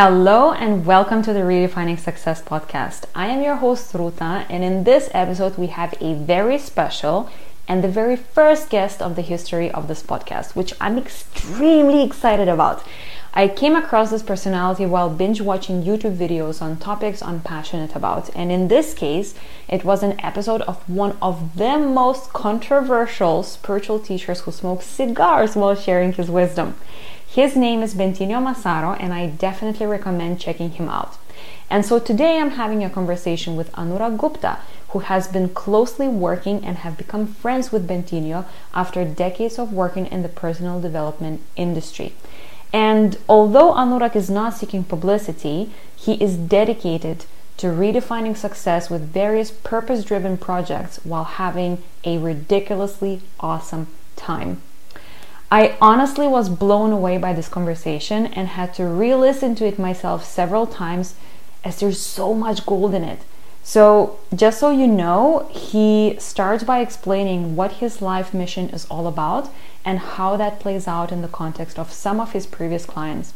Hello and welcome to the Redefining Success podcast. I am your host Ruta, and in this episode, we have a very special and the very first guest of the history of this podcast, which I'm extremely excited about. I came across this personality while binge watching YouTube videos on topics I'm passionate about, and in this case, it was an episode of one of the most controversial spiritual teachers who smokes cigars while sharing his wisdom. His name is Bentinho Massaro, and I definitely recommend checking him out. And so today I'm having a conversation with Anurag Gupta, who has been closely working and have become friends with Bentinho after decades of working in the personal development industry. And although Anurag is not seeking publicity, he is dedicated to redefining success with various purpose driven projects while having a ridiculously awesome time. I honestly was blown away by this conversation and had to re listen to it myself several times as there's so much gold in it. So, just so you know, he starts by explaining what his life mission is all about and how that plays out in the context of some of his previous clients.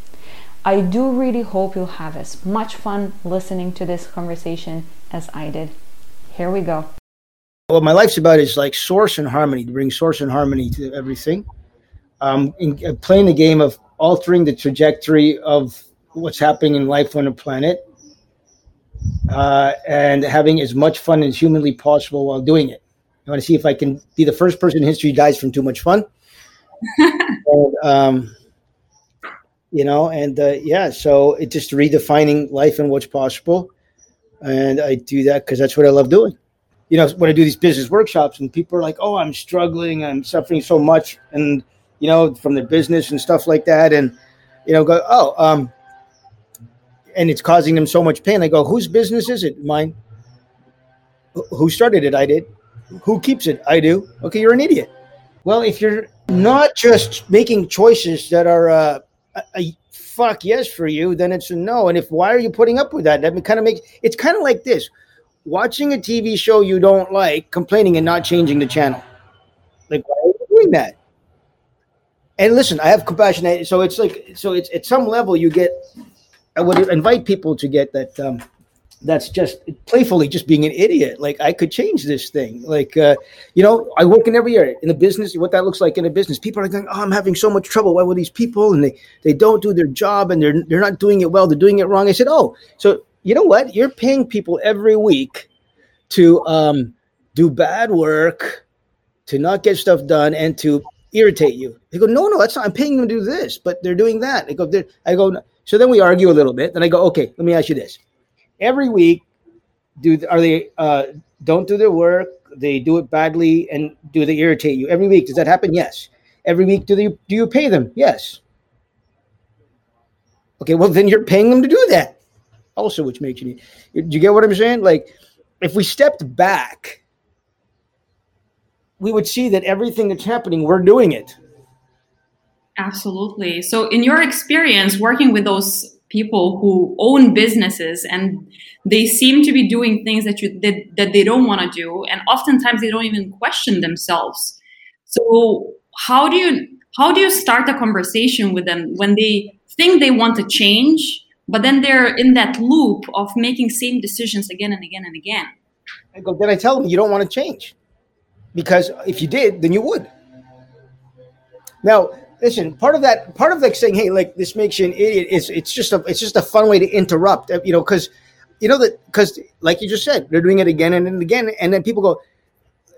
I do really hope you'll have as much fun listening to this conversation as I did. Here we go. What my life's about is like source and harmony, to bring source and harmony to everything. Um, in, uh, playing the game of altering the trajectory of what's happening in life on the planet uh, and having as much fun as humanly possible while doing it. I want to see if I can be the first person in history who dies from too much fun. and, um, you know, and uh, yeah, so it's just redefining life and what's possible. And I do that because that's what I love doing. You know, when I do these business workshops and people are like, oh, I'm struggling, I'm suffering so much, and, you know, from their business and stuff like that. And, you know, go, oh, um, and it's causing them so much pain. I go, whose business is it? Mine. Who started it? I did. Who keeps it? I do. Okay, you're an idiot. Well, if you're not just making choices that are uh, a, a fuck yes for you, then it's a no. And if why are you putting up with that? That kind of makes it's kind of like this: watching a TV show you don't like, complaining and not changing the channel. Like, why are you doing that? And listen, I have compassion. So it's like, so it's at some level you get I would invite people to get that. Um, that's just playfully just being an idiot. Like I could change this thing. Like uh, you know, I work in every area in the business. What that looks like in a business, people are going, "Oh, I'm having so much trouble. Why with these people?" And they they don't do their job and they're they're not doing it well. They're doing it wrong. I said, "Oh, so you know what? You're paying people every week to um, do bad work, to not get stuff done, and to irritate you." They go, "No, no, that's not. I'm paying them to do this, but they're doing that." They go, "I go." So then we argue a little bit. Then I go, okay, let me ask you this: Every week, do are they uh, don't do their work? They do it badly, and do they irritate you every week? Does that happen? Yes. Every week, do they do you pay them? Yes. Okay, well then you're paying them to do that. Also, which makes you. Do you get what I'm saying? Like, if we stepped back, we would see that everything that's happening, we're doing it Absolutely. So, in your experience working with those people who own businesses and they seem to be doing things that you that, that they don't want to do, and oftentimes they don't even question themselves. So, how do you how do you start a conversation with them when they think they want to change, but then they're in that loop of making same decisions again and again and again? I go, then I tell them you don't want to change because if you did, then you would. Now, listen, part of that, part of like saying, "Hey, like this makes you an idiot," is it's just a, it's just a fun way to interrupt, uh, you know, because, you know that because like you just said, they're doing it again and again, and then people go,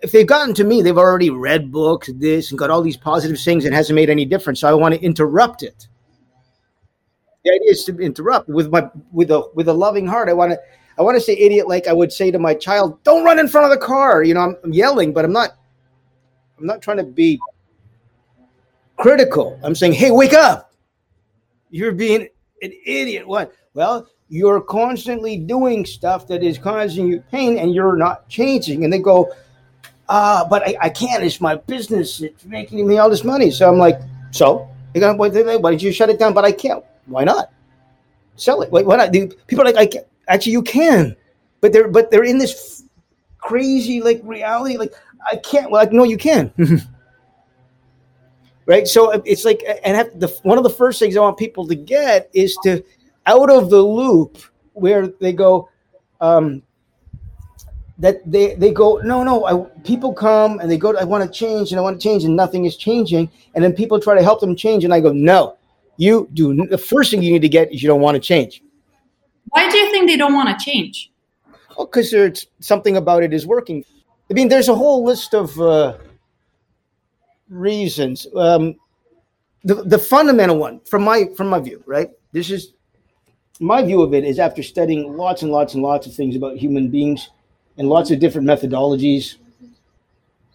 if they've gotten to me, they've already read books, this, and got all these positive things, and hasn't made any difference. So I want to interrupt it. The idea is to interrupt with my with a with a loving heart. I want to I want to say idiot like I would say to my child, "Don't run in front of the car." You know, I'm, I'm yelling, but I'm not. I'm not trying to be critical. I'm saying, hey, wake up. You're being an idiot. What? Well, you're constantly doing stuff that is causing you pain and you're not changing. And they go, uh, but I, I can't. It's my business. It's making me all this money. So I'm like, so? They go, why did you shut it down? But I can't. Why not? Sell it. Why, why not? People are like, I can't. Actually, you can. But they're but they're in this crazy like reality. Like I can't. Well, like, no, you can. right? So it's like, and have the, one of the first things I want people to get is to out of the loop where they go, um, that they they go no no I, people come and they go I want to change and I want to change and nothing is changing and then people try to help them change and I go no you do the first thing you need to get is you don't want to change why do you think they don't want to change well because there's something about it is working I mean there's a whole list of uh, reasons um, the the fundamental one from my from my view right this is my view of it is after studying lots and lots and lots of things about human beings and lots of different methodologies.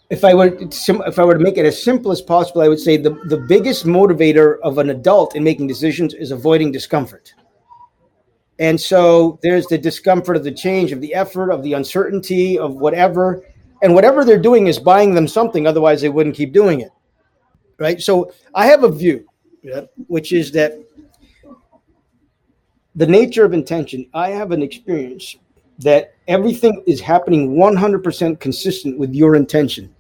If I were to, if I were to make it as simple as possible, I would say the, the biggest motivator of an adult in making decisions is avoiding discomfort. And so there's the discomfort of the change, of the effort, of the uncertainty, of whatever. And whatever they're doing is buying them something, otherwise, they wouldn't keep doing it. Right. So I have a view, yeah, which is that the nature of intention, I have an experience that everything is happening 100% consistent with your intention.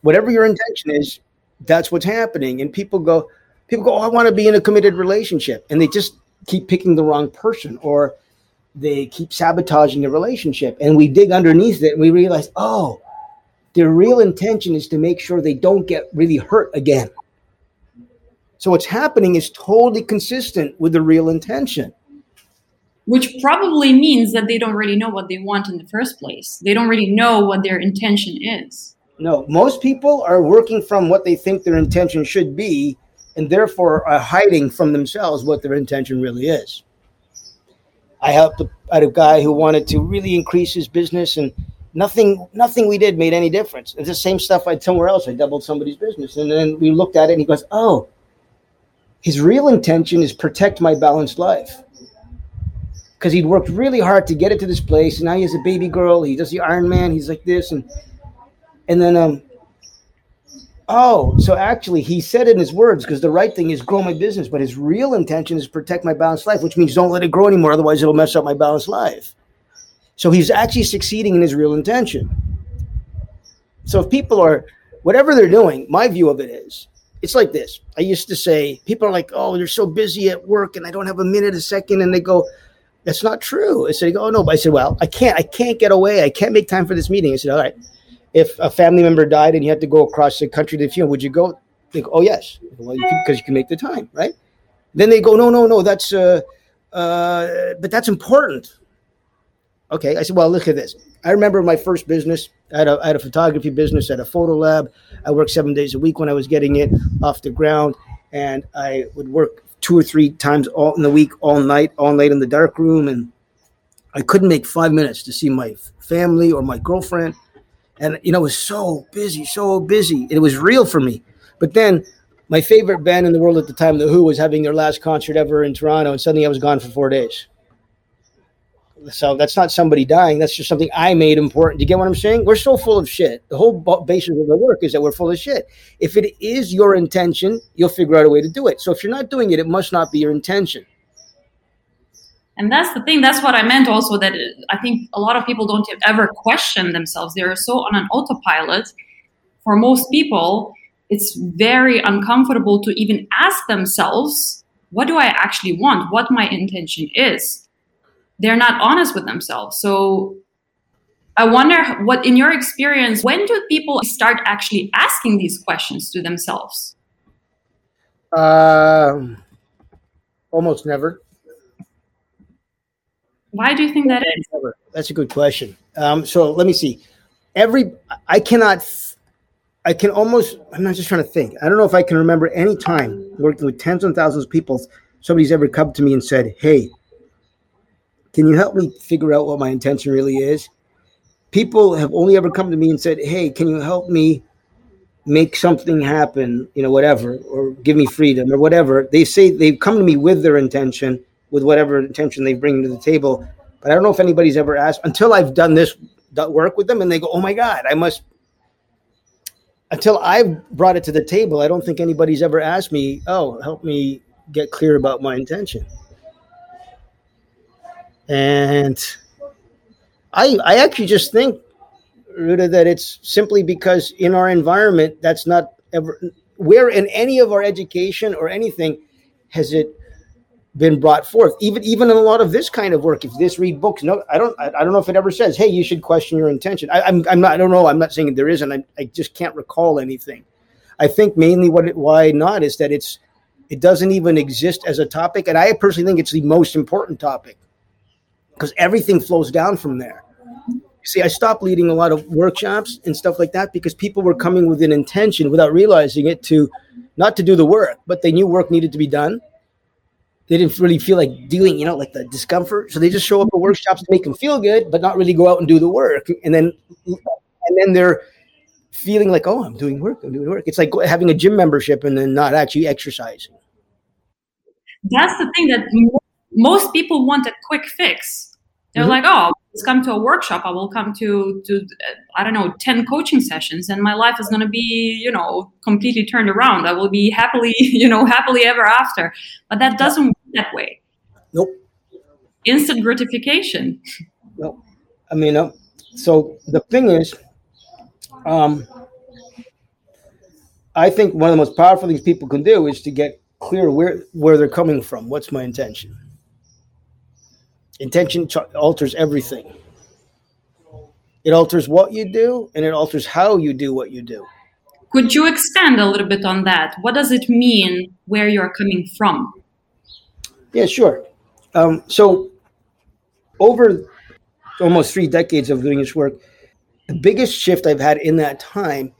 Whatever your intention is, that's what's happening. And people go, people go, oh, I want to be in a committed relationship. And they just keep picking the wrong person or they keep sabotaging the relationship. And we dig underneath it and we realize, oh, their real intention is to make sure they don't get really hurt again. So what's happening is totally consistent with the real intention which probably means that they don't really know what they want in the first place. They don't really know what their intention is. No, most people are working from what they think their intention should be and therefore are hiding from themselves what their intention really is. I helped a, a guy who wanted to really increase his business and nothing nothing we did made any difference. It's the same stuff I would somewhere else. I doubled somebody's business. And then we looked at it and he goes, Oh, his real intention is protect my balanced life because he'd worked really hard to get it to this place. And now he has a baby girl. He does the Iron Man. He's like this, and and then um. Oh, so actually, he said in his words because the right thing is grow my business, but his real intention is protect my balanced life, which means don't let it grow anymore, otherwise it'll mess up my balanced life. So he's actually succeeding in his real intention. So if people are whatever they're doing, my view of it is it's like this. I used to say, people are like, oh, you're so busy at work and I don't have a minute, a second. And they go, that's not true. I said, oh no, but I said, well, I can't, I can't get away. I can't make time for this meeting. I said, all right. If a family member died and you had to go across the country to the funeral, would you go? Go, oh yes, well, because you, you, can make the time, right? Then they go, no, no, no, that's, uh, uh, but that's important. Okay, I said, well, look at this. I remember my first business. I had, a, I had a photography business at a photo lab. I worked seven days a week when I was getting it off the ground, and I would work two or three times all in the week, all night, all night in the dark room, and I couldn't make five minutes to see my family or my girlfriend. And you know, it was so busy, so busy. It was real for me. But then my favorite band in the world at the time, The Who, was having their last concert ever in Toronto, and suddenly I was gone for four days. So that's not somebody dying. That's just something I made important. Do you get what I'm saying? We're so full of shit. The whole basis of the work is that we're full of shit. If it is your intention, you'll figure out a way to do it. So if you're not doing it, it must not be your intention. And that's the thing. That's what I meant also that I think a lot of people don't ever question themselves. They're so on an autopilot. For most people, it's very uncomfortable to even ask themselves, what do I actually want? What my intention is they're not honest with themselves. So I wonder what, in your experience, when do people start actually asking these questions to themselves? Um, almost never. Why do you think that is? That's a good question. Um, so let me see. Every I cannot. I can almost. I'm not just trying to think. I don't know if I can remember any time working with tens and thousands of people. Somebody's ever come to me and said, "Hey, can you help me figure out what my intention really is? People have only ever come to me and said, Hey, can you help me make something happen, you know, whatever, or give me freedom or whatever. They say they've come to me with their intention, with whatever intention they bring to the table. But I don't know if anybody's ever asked until I've done this work with them and they go, Oh my God, I must. Until I've brought it to the table, I don't think anybody's ever asked me, Oh, help me get clear about my intention. And I I actually just think, Ruta, that it's simply because in our environment, that's not ever where in any of our education or anything has it been brought forth. Even even in a lot of this kind of work, if this read books, no, I don't I, don't know if it ever says, hey, you should question your intention. I, I'm I'm not I don't know. I'm not saying there isn't. I, I just can't recall anything. I think mainly what it, why not is that it's it doesn't even exist as a topic, and I personally think it's the most important topic because everything flows down from there. See, I stopped leading a lot of workshops and stuff like that because people were coming with an intention without realizing it to not to do the work, but they knew work needed to be done. They didn't really feel like dealing, you know, like the discomfort. So they just show up at workshops to make them feel good, but not really go out and do the work. And then, and then they're feeling like, oh, I'm doing work. I'm doing work. It's like having a gym membership and then not actually exercising. That's the thing that most people want a quick fix they're mm-hmm. like, oh, let's come to a workshop. I will come to to I don't know ten coaching sessions, and my life is going to be you know completely turned around. I will be happily you know happily ever after. But that doesn't that way. Nope. Instant gratification. Nope. I mean, uh, so the thing is, um, I think one of the most powerful things people can do is to get clear where where they're coming from. What's my intention? Intention alters everything. It alters what you do and it alters how you do what you do. Could you expand a little bit on that? What does it mean where you're coming from? Yeah, sure. Um, so, over almost three decades of doing this work, the biggest shift I've had in that time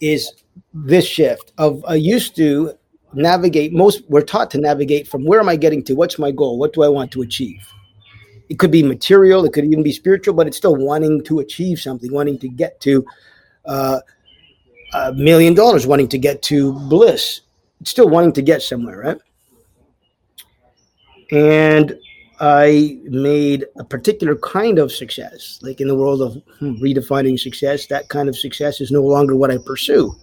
is this shift of I used to navigate most we're taught to navigate from where am I getting to? What's my goal? What do I want to achieve? it could be material, it could even be spiritual, but it's still wanting to achieve something, wanting to get to uh, a million dollars, wanting to get to bliss. It's still wanting to get somewhere, right? And I made a particular kind of success, like in the world of hmm, redefining success. That kind of success is no longer what I pursue,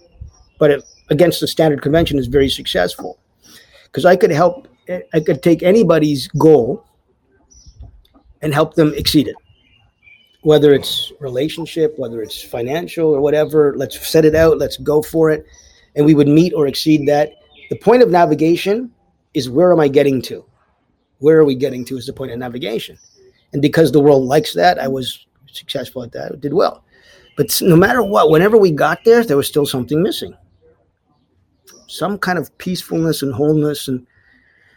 but it, against the standard convention is very successful because I could help. I could take anybody's goal and help them exceed it. Whether it's relationship, whether it's financial or whatever, let's set it out, let's go for it. And we would meet or exceed that. The point of navigation is where am I getting to? Where are we getting to is the point of navigation. And because the world likes that, I was successful at that, did well. But no matter what, whenever we got there, there was still something missing. Some kind of peacefulness and wholeness and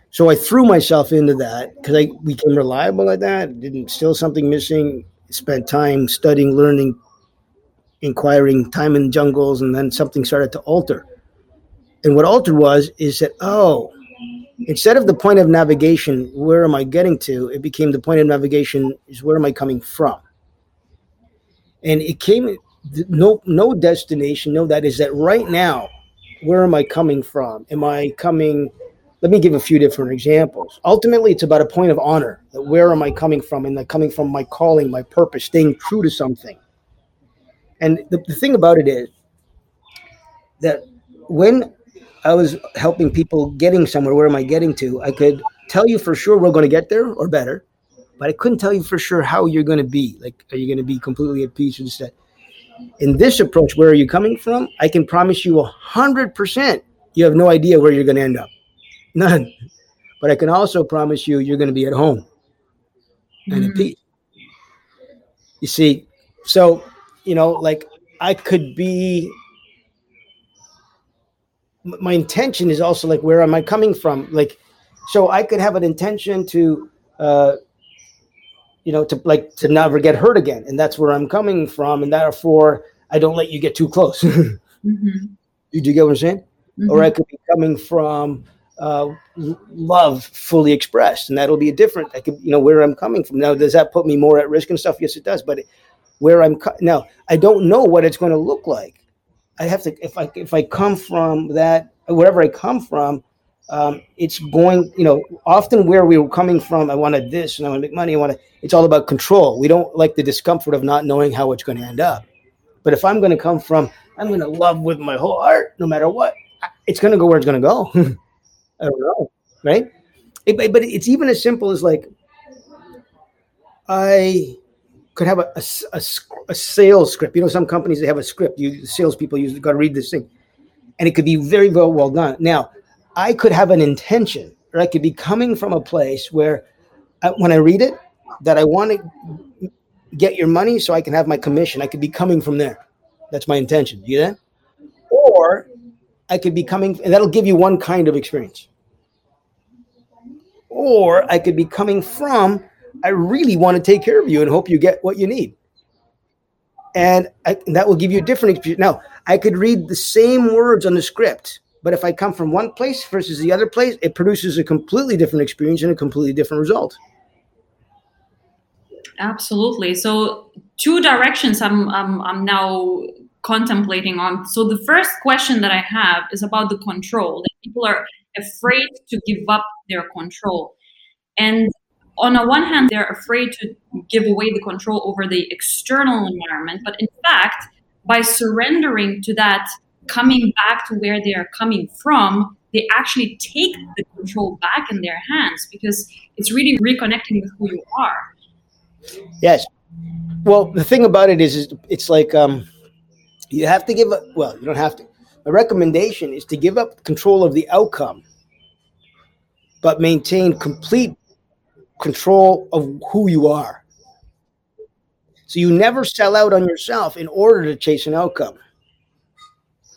so I threw myself into that because I became reliable at that. Didn't still something missing. Spent time studying, learning, inquiring, time in jungles, and then something started to alter. And what altered was is that oh, instead of the point of navigation, where am I getting to? It became the point of navigation is where am I coming from? And it came no no destination, no that is that right now, where am I coming from? Am I coming let me give a few different examples. Ultimately, it's about a point of honor. That where am I coming from? And that coming from my calling, my purpose, staying true to something. And the, the thing about it is that when I was helping people getting somewhere, where am I getting to? I could tell you for sure we're going to get there or better, but I couldn't tell you for sure how you're going to be. Like, are you going to be completely at peace instead? In this approach, where are you coming from? I can promise you a hundred percent you have no idea where you're going to end up. None. But I can also promise you, you're going to be at home and mm-hmm. at peace. You see, so, you know, like I could be, my intention is also like, where am I coming from? Like, so I could have an intention to, uh, you know, to like to never get hurt again, and that's where I'm coming from, and therefore I don't let you get too close. mm-hmm. Did you get what I'm saying? Mm-hmm. Or I could be coming from uh, love fully expressed, and that'll be a different. I could, you know, where I'm coming from. Now, does that put me more at risk and stuff? Yes, it does. But where I'm co- now, I don't know what it's going to look like. I have to if I if I come from that wherever I come from, um, it's going. You know, often where we were coming from, I wanted this, and I want to make money. I want to. It's all about control. We don't like the discomfort of not knowing how it's going to end up. But if I'm going to come from, I'm going to love with my whole heart, no matter what. It's going to go where it's going to go. I don't know, right? It, but it's even as simple as like I could have a, a, a, a, sales script. You know, some companies they have a script. You salespeople use got to read this thing, and it could be very well well done. Now, I could have an intention or I could be coming from a place where I, when I read it, that I want to get your money so I can have my commission. I could be coming from there. That's my intention. You that? Or I could be coming, and that'll give you one kind of experience. Or I could be coming from, I really want to take care of you and hope you get what you need. And, I, and that will give you a different experience. Now, I could read the same words on the script, but if I come from one place versus the other place, it produces a completely different experience and a completely different result. Absolutely. So, two directions I'm, I'm, I'm now contemplating on. So, the first question that I have is about the control that people are afraid to give up their control. And on the one hand, they're afraid to give away the control over the external environment. But in fact, by surrendering to that, coming back to where they are coming from, they actually take the control back in their hands because it's really reconnecting with who you are. Yes. Well, the thing about it is, is it's like um, you have to give up. Well, you don't have to. A recommendation is to give up control of the outcome, but maintain complete control of who you are. So you never sell out on yourself in order to chase an outcome.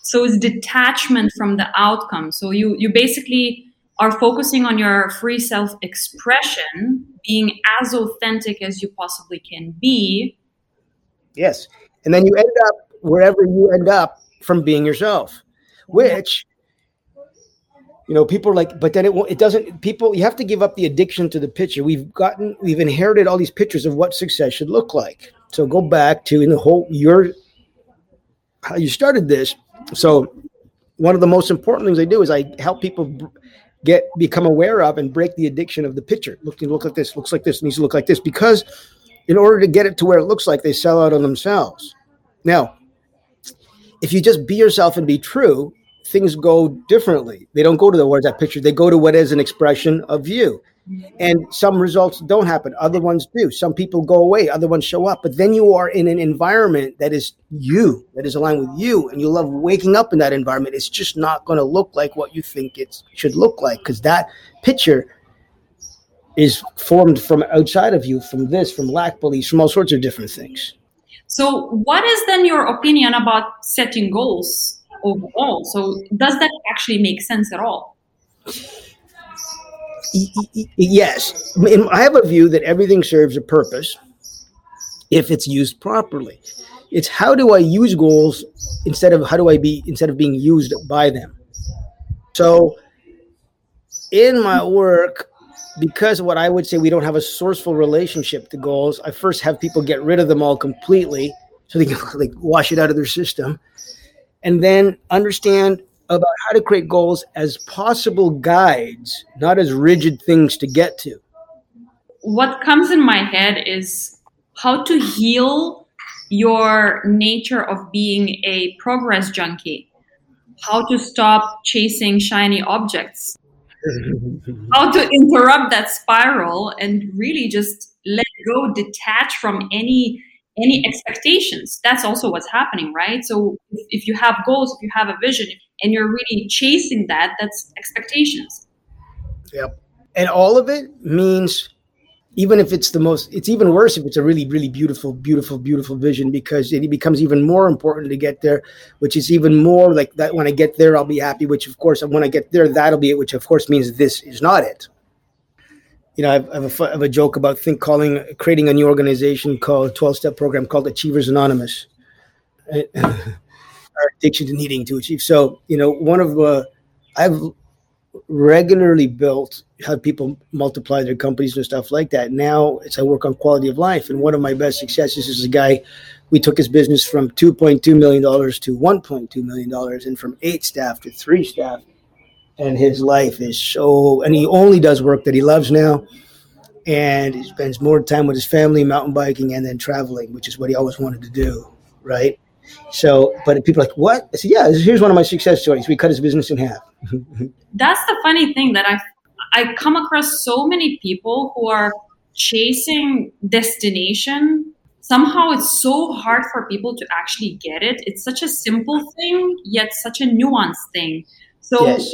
So it's detachment from the outcome. So you you basically are focusing on your free self expression, being as authentic as you possibly can be. Yes. And then you end up wherever you end up from being yourself, which you know people are like but then it it doesn't people you have to give up the addiction to the picture we've gotten we've inherited all these pictures of what success should look like so go back to in the whole your how you started this so one of the most important things i do is i help people get become aware of and break the addiction of the picture. Look, look like this, looks like this, needs to look like this, because in order to get it to where it looks like, they sell out on themselves. Now, if you just be yourself and be true, things go differently. They don't go to the words that picture; they go to what is an expression of you. And some results don't happen, other ones do. Some people go away, other ones show up. But then you are in an environment that is you, that is aligned with you, and you love waking up in that environment. It's just not going to look like what you think it should look like because that picture is formed from outside of you, from this, from lack beliefs, from all sorts of different things. So, what is then your opinion about setting goals overall? So, does that actually make sense at all? yes, I have a view that everything serves a purpose if it's used properly. It's how do I use goals instead of how do I be instead of being used by them. So, in my work, because what I would say we don't have a sourceful relationship to goals, I first have people get rid of them all completely so they can like wash it out of their system, and then understand about how to create goals as possible guides, not as rigid things to get to. What comes in my head is how to heal your nature of being a progress junkie, how to stop chasing shiny objects, how to interrupt that spiral and really just let go, detach from any any expectations. That's also what's happening, right? So if, if you have goals, if you have a vision, and you're really chasing that, that's expectations. Yep. And all of it means even if it's the most it's even worse if it's a really really beautiful beautiful beautiful vision because it becomes even more important to get there which is even more like that when i get there i'll be happy which of course when i get there that'll be it which of course means this is not it you know, I have, a, I have a joke about think calling creating a new organization called 12 step program called Achievers Anonymous. Our addiction to needing to achieve. So, you know, one of uh, I've regularly built have people multiply their companies and stuff like that. Now it's I work on quality of life, and one of my best successes is a guy. We took his business from 2.2 million dollars to 1.2 million dollars, and from eight staff to three staff and his life is so and he only does work that he loves now. And he spends more time with his family mountain biking and then traveling which is what he always wanted to do right? So but people are like what? I said yeah here's one of my success stories. We cut his business in half. That's the funny thing that i i come across so many people who are chasing destination. Somehow it's so hard for people to actually get it. It's such a simple thing yet such a nuanced thing. So yes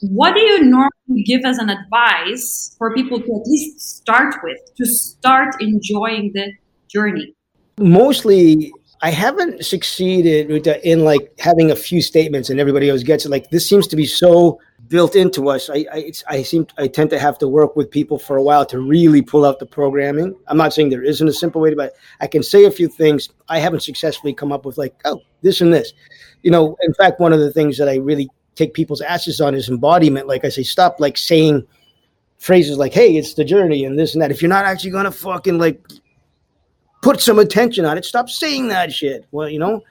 what do you normally give as an advice for people to at least start with to start enjoying the journey? Mostly i haven't succeeded in like having a few statements and everybody else gets it. Like this seems to be so built into us. I i, I seem i tend to have to work with people for a while to really pull out the programming. I'm not saying there isn't a simple way to but i can say a few things. I haven't successfully come up with like oh this and this. You know in fact one of the things that i really take people's asses on his embodiment. Like I say, stop like saying phrases like, hey, it's the journey and this and that. If you're not actually gonna fucking like put some attention on it, stop saying that shit. Well, you know.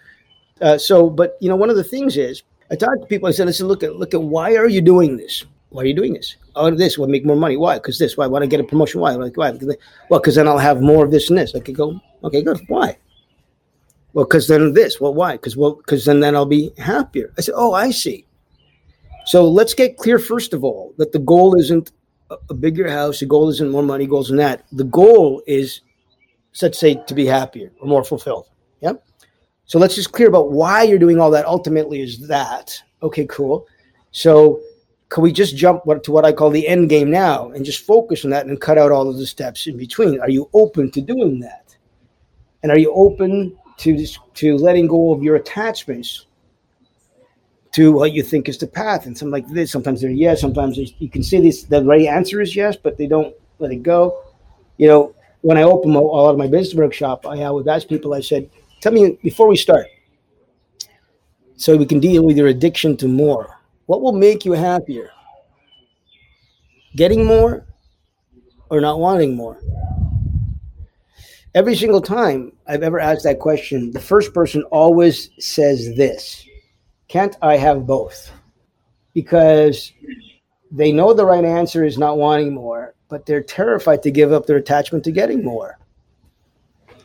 Uh, so, but you know, one of the things is I talk to people. I said, listen, look at look at why are you doing this? Why are you doing this? Oh, this will make more money. Why? Because this. Why? I want to get a promotion. Why? Like why? Well, because then I'll have more of this and this. I could go. Okay, good. Why? Well, because then this. Well, why? Because well, because then then I'll be happier. I said, oh, I see. So let's get clear, first of all, that the goal isn't a bigger house. The goal isn't more money, goals than that. The goal is, let's say, to be happier or more fulfilled. Yeah. So let's just clear about why you're doing all that. Ultimately, is that okay? Cool. So can we just jump to what I call the end game now and just focus on that and cut out all of the steps in between? Are you open to doing that? And are you open to to letting go of your attachments to what you think is the path. And something like this, sometimes they're yes, sometimes you can see this. The right answer is yes, but they don't let it go. You know, when I open a lot of my business workshop, I always ask people. I said, "Tell me before we start, so we can deal with your addiction to more. What will make you happier? Getting more, or not wanting more?" Every single time I've ever asked that question, the first person always says this can't I have both? Because they know the right answer is not wanting more, but they're terrified to give up their attachment to getting more.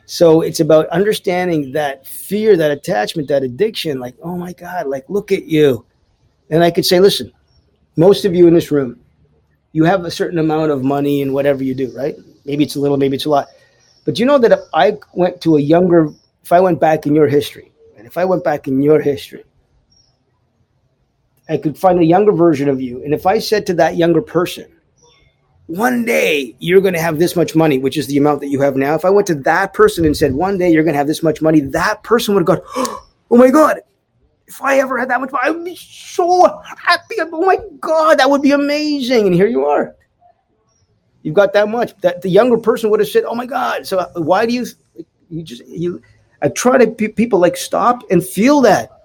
So it's about understanding that fear, that attachment, that addiction. Like, oh my God, like, look at you. And I could say, listen, most of you in this room, you have a certain amount of money in whatever you do, right? Maybe it's a little, maybe it's a lot. But you know that if I went to a younger, if I went back in your history, and if I went back in your history, I could find a younger version of you. And if I said to that younger person, one day you're going to have this much money, which is the amount that you have now. If I went to that person and said, one day you're going to have this much money, that person would have gone, oh my God, if I ever had that much money, I would be so happy. Oh my God, that would be amazing. And here you are. You've got that much. That the younger person would have said, oh my God. So uh, why do you, you just, you, I try to, people like stop and feel that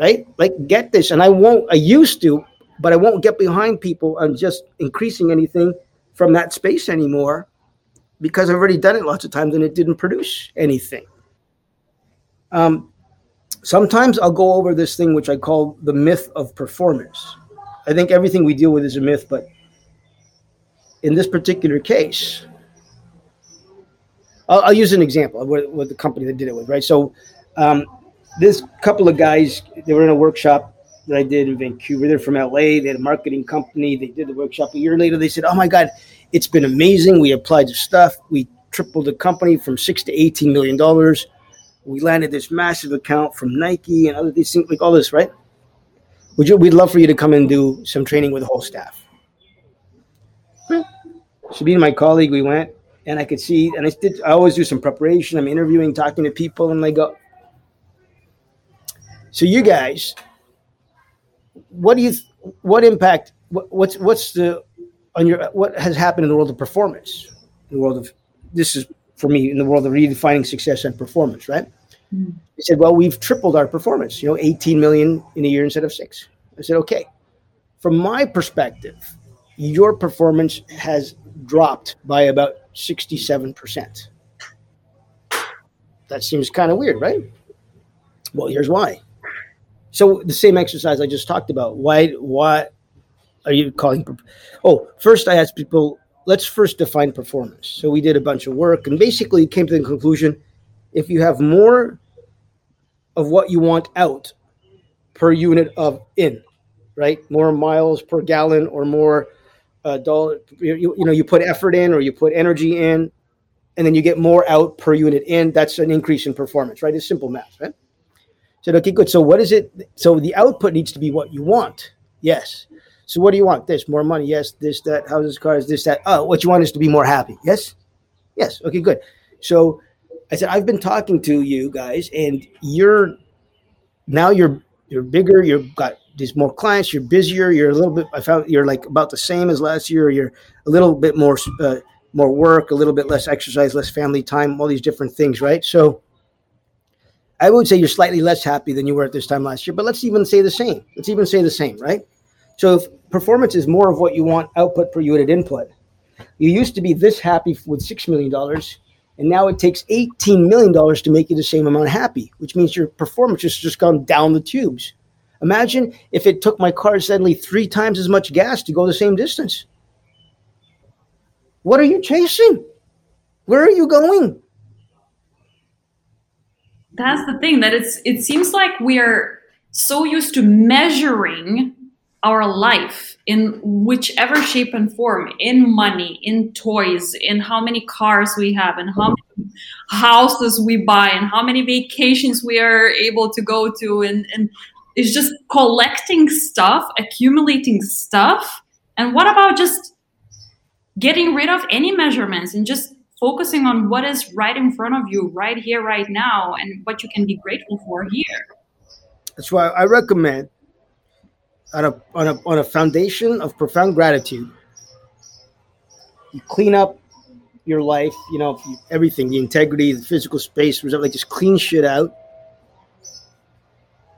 right? Like get this, and I won't. I used to, but I won't get behind people on just increasing anything from that space anymore because I've already done it lots of times and it didn't produce anything. Um, sometimes I'll go over this thing which I call the myth of performance. I think everything we deal with is a myth, but in this particular case, I'll, I'll use an example of what, what, the company that did it with, right? So, um, this couple of guys, they were in a workshop that I did in Vancouver. They're from LA. They had a marketing company. They did the workshop. A year later, they said, "Oh my God, it's been amazing. We applied the stuff. We tripled the company from six to eighteen million dollars. We landed this massive account from Nike and other these things, like all this, right? Would you? We'd love for you to come and do some training with the whole staff." Hmm. So me and my colleague, we went, and I could see, and I did. I always do some preparation. I'm interviewing, talking to people, and they go, so you guys, what do you what impact what, what's what's the on your what has happened in the world of performance, in the world of this is for me in the world of redefining success and performance, right? Mm. He said, well, we've tripled our performance, you know, 18 million in a year instead of six. I said, okay. From my perspective, your performance has dropped by about 67%. That seems kind of weird, right? Well, here's why. So the same exercise I just talked about. Why? What are you calling? Oh, first I asked people. Let's first define performance. So we did a bunch of work and basically came to the conclusion: if you have more of what you want out per unit of in, right? More miles per gallon or more uh, dollar. You, you know, you put effort in or you put energy in, and then you get more out per unit in. That's an increase in performance, right? It's simple math, right? Said, okay, good. So what is it? So the output needs to be what you want. Yes. So what do you want? This, more money. Yes. This, that, houses, cars, this, that. Oh, what you want is to be more happy. Yes. Yes. Okay, good. So I said, I've been talking to you guys and you're now you're, you're bigger. You've got these more clients. You're busier. You're a little bit, I found you're like about the same as last year. You're a little bit more, uh, more work, a little bit less exercise, less family time, all these different things. Right. So, I would say you're slightly less happy than you were at this time last year, but let's even say the same. Let's even say the same, right? So if performance is more of what you want output per unit input, you used to be this happy with $6 million, and now it takes $18 million to make you the same amount happy, which means your performance has just gone down the tubes. Imagine if it took my car suddenly three times as much gas to go the same distance. What are you chasing? Where are you going? That's the thing that it's it seems like we are so used to measuring our life in whichever shape and form in money in toys in how many cars we have and how many houses we buy and how many vacations we are able to go to and, and it's just collecting stuff accumulating stuff. And what about just getting rid of any measurements and just focusing on what is right in front of you, right here, right now, and what you can be grateful for here. That's why I recommend on a on a on a foundation of profound gratitude, you clean up your life, you know, everything, the integrity, the physical space, like just clean shit out,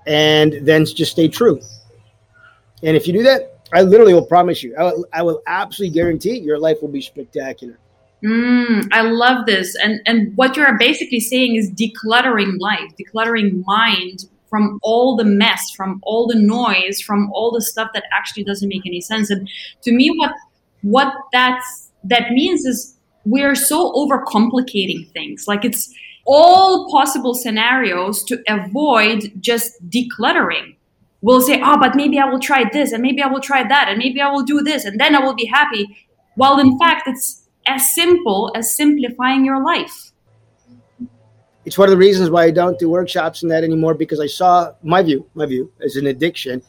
and then just stay true. And if you do that, I literally will promise you, I will, I will absolutely guarantee your life will be spectacular. Mm, I love this. And and what you're basically saying is decluttering life, decluttering mind from all the mess, from all the noise, from all the stuff that actually doesn't make any sense. And to me, what what that's that means is we're so overcomplicating things. Like it's all possible scenarios to avoid just decluttering. We'll say, oh, but maybe I will try this, and maybe I will try that, and maybe I will do this, and then I will be happy. While in fact, it's as simple as simplifying your life. It's one of the reasons why I don't do workshops and that anymore because I saw my view, my view as an addiction,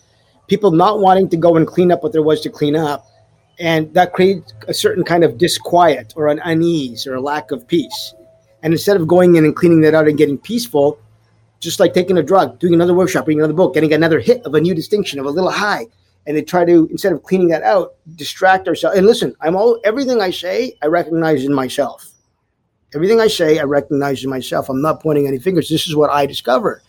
people not wanting to go and clean up what there was to clean up. And that creates a certain kind of disquiet or an unease or a lack of peace. And instead of going in and cleaning that out and getting peaceful, just like taking a drug, doing another workshop, reading another book, getting another hit of a new distinction, of a little high, and they try to instead of cleaning that out distract ourselves and listen i'm all everything i say i recognize in myself everything i say i recognize in myself i'm not pointing any fingers this is what i discovered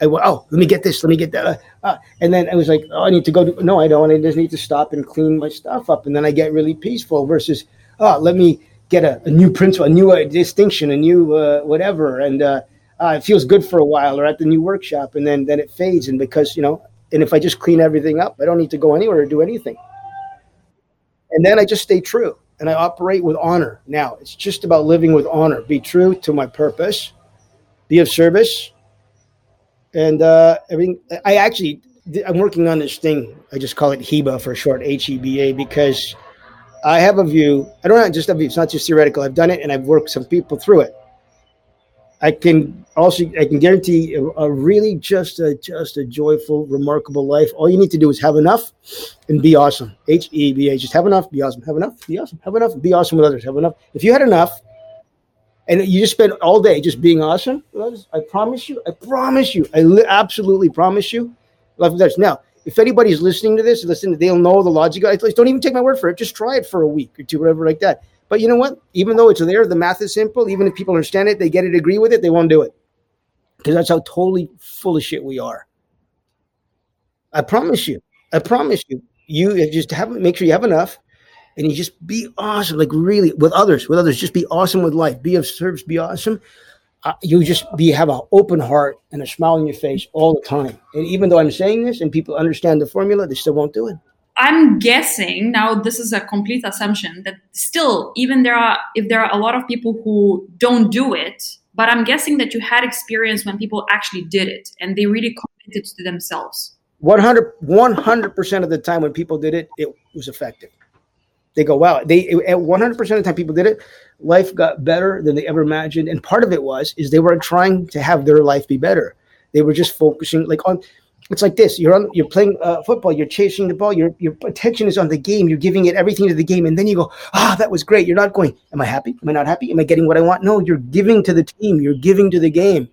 I oh, let me get this, let me get that. Uh, uh, and then I was like, oh, I need to go. Do, no, I don't. I just need to stop and clean my stuff up. And then I get really peaceful versus, oh, let me get a, a new principle, a new uh, distinction, a new uh, whatever. And uh, it feels good for a while or at the new workshop. And then, then it fades. And because, you know, and if I just clean everything up, I don't need to go anywhere or do anything. And then I just stay true and I operate with honor. Now it's just about living with honor. Be true to my purpose, be of service. And uh, everything, I actually, I'm working on this thing. I just call it HEBA for short, H E B A, because I have a view. I don't have just a view. It's not just theoretical. I've done it and I've worked some people through it. I can also I can guarantee a, a, really just a just a joyful, remarkable life. All you need to do is have enough and be awesome. H E B A. Just have enough, be awesome. Have enough, be awesome. Have enough, be awesome with others. Have enough. If you had enough, and you just spend all day just being awesome, I promise you, I promise you, I li- absolutely promise you, life with others. Now, if anybody's listening to this, listen, they'll know the logic. Don't even take my word for it. Just try it for a week or two, whatever like that. But you know what? Even though it's there, the math is simple. Even if people understand it, they get it, agree with it, they won't do it. Because that's how totally full of shit we are. I promise you. I promise you. You just have make sure you have enough and you just be awesome, like really with others, with others. Just be awesome with life. Be of service, be awesome. Uh, you just be have an open heart and a smile on your face all the time. And even though I'm saying this and people understand the formula, they still won't do it. I'm guessing now this is a complete assumption that still even there are if there are a lot of people who don't do it, but I'm guessing that you had experience when people actually did it and they really committed to themselves. 100 percent of the time when people did it, it was effective. They go, wow. They at 100 percent of the time people did it, life got better than they ever imagined. And part of it was is they were trying to have their life be better They were just focusing like on. It's like this: you're on, you're playing uh, football, you're chasing the ball, your your attention is on the game, you're giving it everything to the game, and then you go, ah, that was great. You're not going, am I happy? Am I not happy? Am I getting what I want? No, you're giving to the team, you're giving to the game.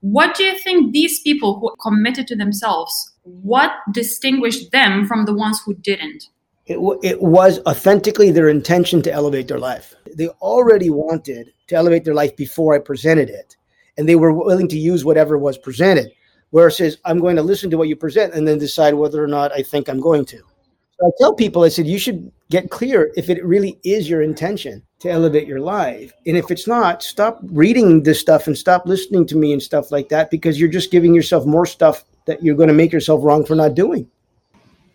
What do you think these people who committed to themselves? What distinguished them from the ones who didn't? It, it was authentically their intention to elevate their life. They already wanted to elevate their life before I presented it, and they were willing to use whatever was presented. Whereas I'm going to listen to what you present and then decide whether or not I think I'm going to. So I tell people, I said, you should get clear if it really is your intention to elevate your life. And if it's not, stop reading this stuff and stop listening to me and stuff like that because you're just giving yourself more stuff that you're going to make yourself wrong for not doing.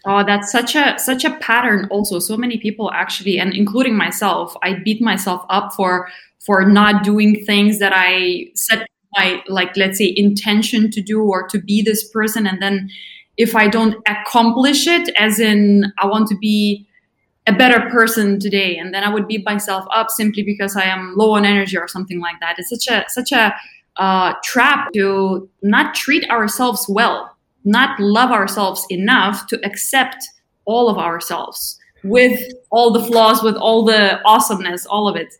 Oh, that's such a such a pattern also. So many people actually and including myself, I beat myself up for for not doing things that I set my like let's say intention to do or to be this person and then if I don't accomplish it as in I want to be a better person today and then I would beat myself up simply because I am low on energy or something like that. It's such a such a uh, trap to not treat ourselves well not love ourselves enough to accept all of ourselves with all the flaws, with all the awesomeness, all of it.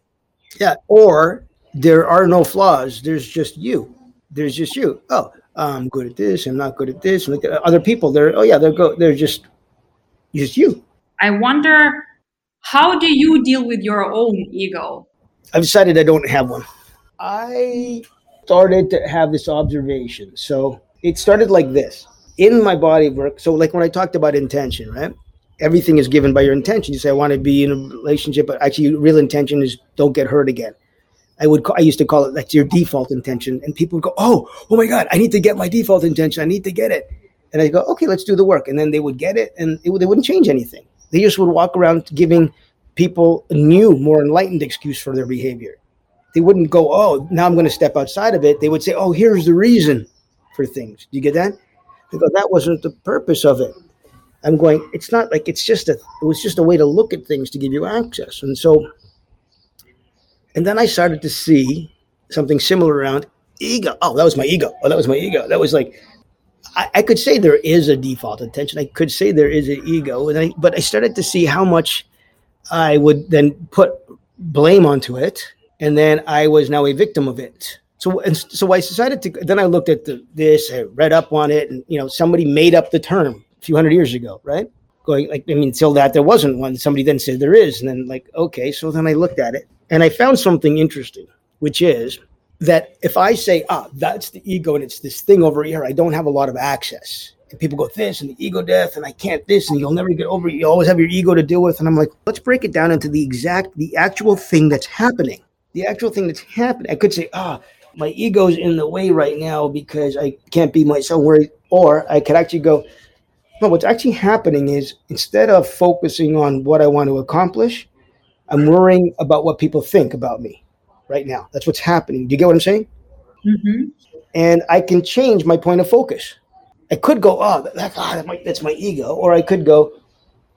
Yeah. Or there are no flaws. There's just you. There's just you. Oh, I'm good at this. I'm not good at this. And look at other people. They're oh yeah, they're go. They're just just you. I wonder how do you deal with your own ego? I've decided I don't have one. I started to have this observation. So it started like this in my body work. So, like when I talked about intention, right? Everything is given by your intention. You say, I want to be in a relationship, but actually, real intention is don't get hurt again. I would, call, I used to call it that's your default intention, and people would go, "Oh, oh my God, I need to get my default intention. I need to get it." And I go, "Okay, let's do the work." And then they would get it, and it, they wouldn't change anything. They just would walk around giving people a new, more enlightened excuse for their behavior. They wouldn't go, "Oh, now I'm going to step outside of it." They would say, "Oh, here's the reason for things." Do you get that? Because that wasn't the purpose of it. I'm going, it's not like it's just a, it was just a way to look at things to give you access. And so, and then I started to see something similar around ego. Oh, that was my ego. Oh, that was my ego. That was like, I, I could say there is a default intention. I could say there is an ego. And I, but I started to see how much I would then put blame onto it. And then I was now a victim of it. So and so I decided to. Then I looked at the, this, I read up on it, and you know, somebody made up the term a few hundred years ago, right? Going like I mean, until that there wasn't one. Somebody then said there is, and then like okay, so then I looked at it, and I found something interesting, which is that if I say ah, that's the ego, and it's this thing over here, I don't have a lot of access. And people go this and the ego death, and I can't this, and you'll never get over it. You always have your ego to deal with, and I'm like, let's break it down into the exact, the actual thing that's happening. The actual thing that's happening. I could say ah my ego's in the way right now because I can't be myself. Where, or I could actually go, no, what's actually happening is instead of focusing on what I want to accomplish, I'm worrying about what people think about me right now. That's what's happening. Do you get what I'm saying? Mm-hmm. And I can change my point of focus. I could go, oh, that, ah, that might, that's my ego. Or I could go,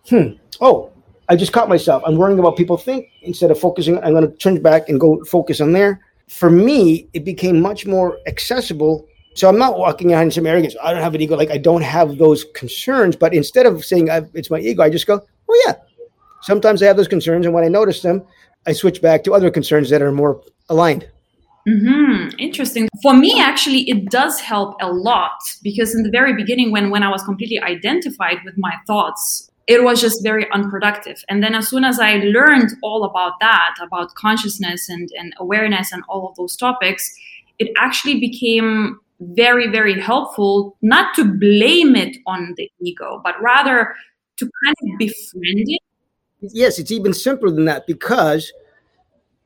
hmm, oh, I just caught myself. I'm worrying about what people think instead of focusing. I'm going to turn back and go focus on there for me, it became much more accessible. So I'm not walking around in some arrogance. I don't have an ego. Like I don't have those concerns. But instead of saying it's my ego, I just go, oh yeah. Sometimes I have those concerns, and when I notice them, I switch back to other concerns that are more aligned. Mm-hmm. Interesting. For me, actually, it does help a lot because in the very beginning, when when I was completely identified with my thoughts, it was just very unproductive. And then as soon as I learned all about that, about consciousness and, and awareness and all of those topics, it actually became very, very helpful not to blame it on the ego, but rather to kind of befriend it. Yes, it's even simpler than that because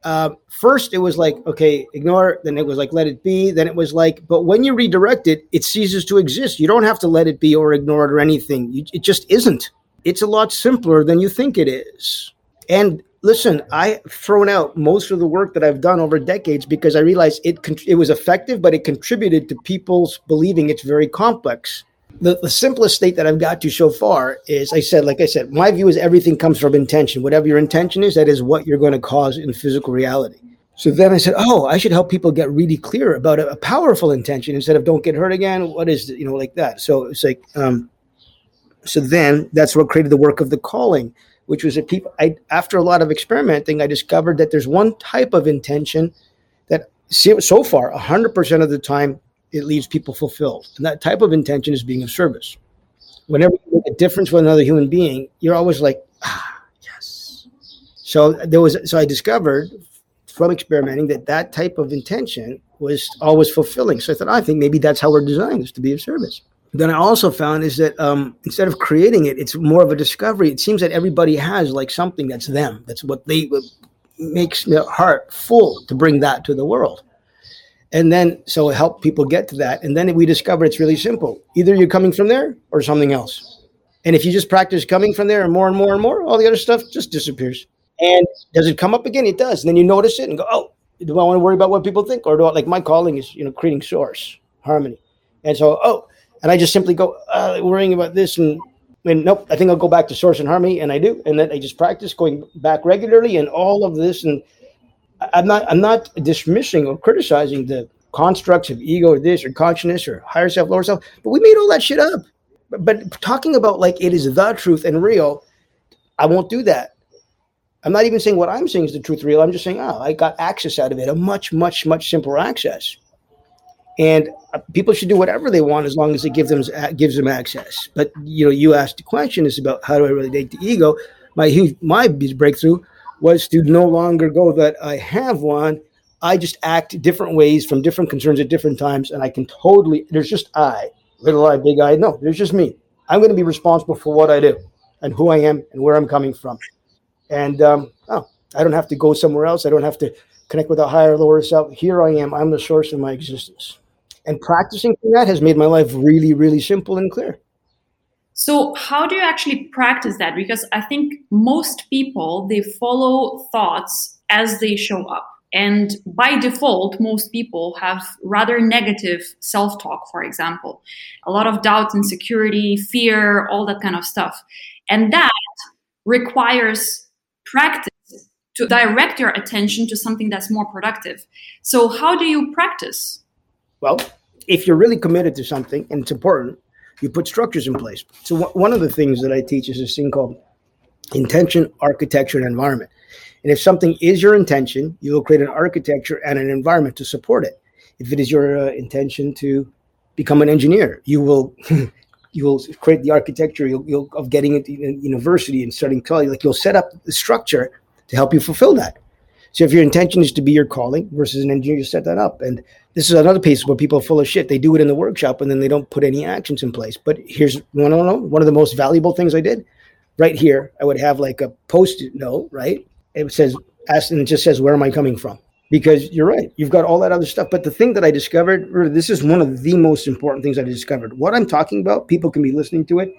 uh, first it was like, okay, ignore it. Then it was like, let it be. Then it was like, but when you redirect it, it ceases to exist. You don't have to let it be or ignore it or anything. You, it just isn't it's a lot simpler than you think it is. And listen, I've thrown out most of the work that I've done over decades because I realized it it was effective, but it contributed to people's believing it's very complex. The, the simplest state that I've got to so far is I said, like I said, my view is everything comes from intention. Whatever your intention is, that is what you're going to cause in physical reality. So then I said, "Oh, I should help people get really clear about a, a powerful intention instead of don't get hurt again. What is you know like that?" So it's like, um, so then that's what created the work of the calling, which was that people. I after a lot of experimenting, I discovered that there's one type of intention that so far, hundred percent of the time, it leaves people fulfilled, and that type of intention is being of service. Whenever you make a difference with another human being, you're always like, ah, yes. So there was. So I discovered from experimenting that that type of intention was always fulfilling. So I thought, I think maybe that's how we're designed is to be of service. Then I also found is that um, instead of creating it, it's more of a discovery. It seems that everybody has like something that's them. That's what they what makes their heart full to bring that to the world. And then so help people get to that. And then we discover it's really simple. Either you're coming from there or something else. And if you just practice coming from there and more and more and more, all the other stuff just disappears. And does it come up again? It does. And then you notice it and go, oh, do I want to worry about what people think? Or do I like my calling is, you know, creating source, harmony. And so, oh, and I just simply go, uh, worrying about this and and nope, I think I'll go back to source and harmony, and I do, and then I just practice going back regularly, and all of this, and I'm not I'm not dismissing or criticizing the constructs of ego or this or consciousness or higher self, lower self, but we made all that shit up. But, but talking about like it is the truth and real, I won't do that. I'm not even saying what I'm saying is the truth real. I'm just saying, oh, I got access out of it, a much, much, much simpler access. And uh, people should do whatever they want as long as it gives them gives them access. But you know, you asked the question is about how do I relate the ego. My huge my breakthrough was to no longer go that I have one. I just act different ways from different concerns at different times, and I can totally. There's just I, little I, big I. No, there's just me. I'm going to be responsible for what I do, and who I am, and where I'm coming from. And um, oh, I don't have to go somewhere else. I don't have to connect with a higher, lower self. Here I am. I'm the source of my existence. And practicing that has made my life really, really simple and clear. So, how do you actually practice that? Because I think most people they follow thoughts as they show up. And by default, most people have rather negative self talk, for example, a lot of doubt, insecurity, fear, all that kind of stuff. And that requires practice to direct your attention to something that's more productive. So, how do you practice? Well, if you're really committed to something and it's important, you put structures in place. So, one of the things that I teach is this thing called intention, architecture, and environment. And if something is your intention, you will create an architecture and an environment to support it. If it is your uh, intention to become an engineer, you will you'll create the architecture you'll, you'll, of getting into university and starting college. Like you'll set up the structure to help you fulfill that. So if your intention is to be your calling versus an engineer, you set that up. And this is another piece where people are full of shit. They do it in the workshop and then they don't put any actions in place. But here's one one of the most valuable things I did. Right here, I would have like a post-it note, right? It says, ask, and it just says, where am I coming from? because you're right. You've got all that other stuff. But the thing that I discovered, this is one of the most important things I discovered. What I'm talking about, people can be listening to it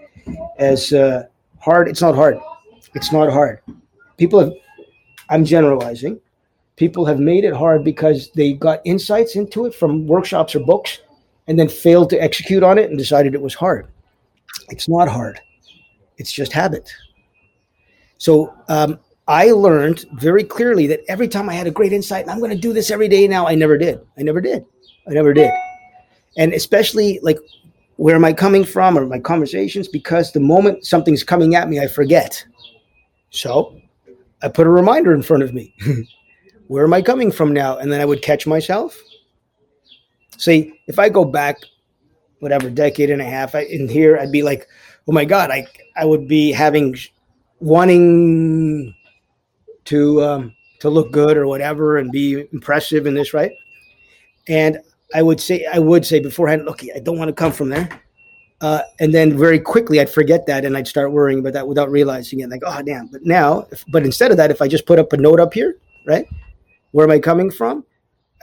as uh, hard. It's not hard. It's not hard. People have, I'm generalizing, people have made it hard because they got insights into it from workshops or books and then failed to execute on it and decided it was hard. It's not hard, it's just habit. So, um, I learned very clearly that every time I had a great insight, and I'm going to do this every day now, I never did. I never did. I never did. And especially like where am I coming from or my conversations, because the moment something's coming at me, I forget. So I put a reminder in front of me. where am I coming from now? And then I would catch myself. See, if I go back, whatever, decade and a half in here, I'd be like, oh my God, I, I would be having wanting to um, to look good or whatever and be impressive in this, right? And I would say I would say beforehand, look, I don't want to come from there. Uh, and then very quickly I'd forget that and I'd start worrying about that without realizing it. Like, oh damn! But now, if, but instead of that, if I just put up a note up here, right, where am I coming from?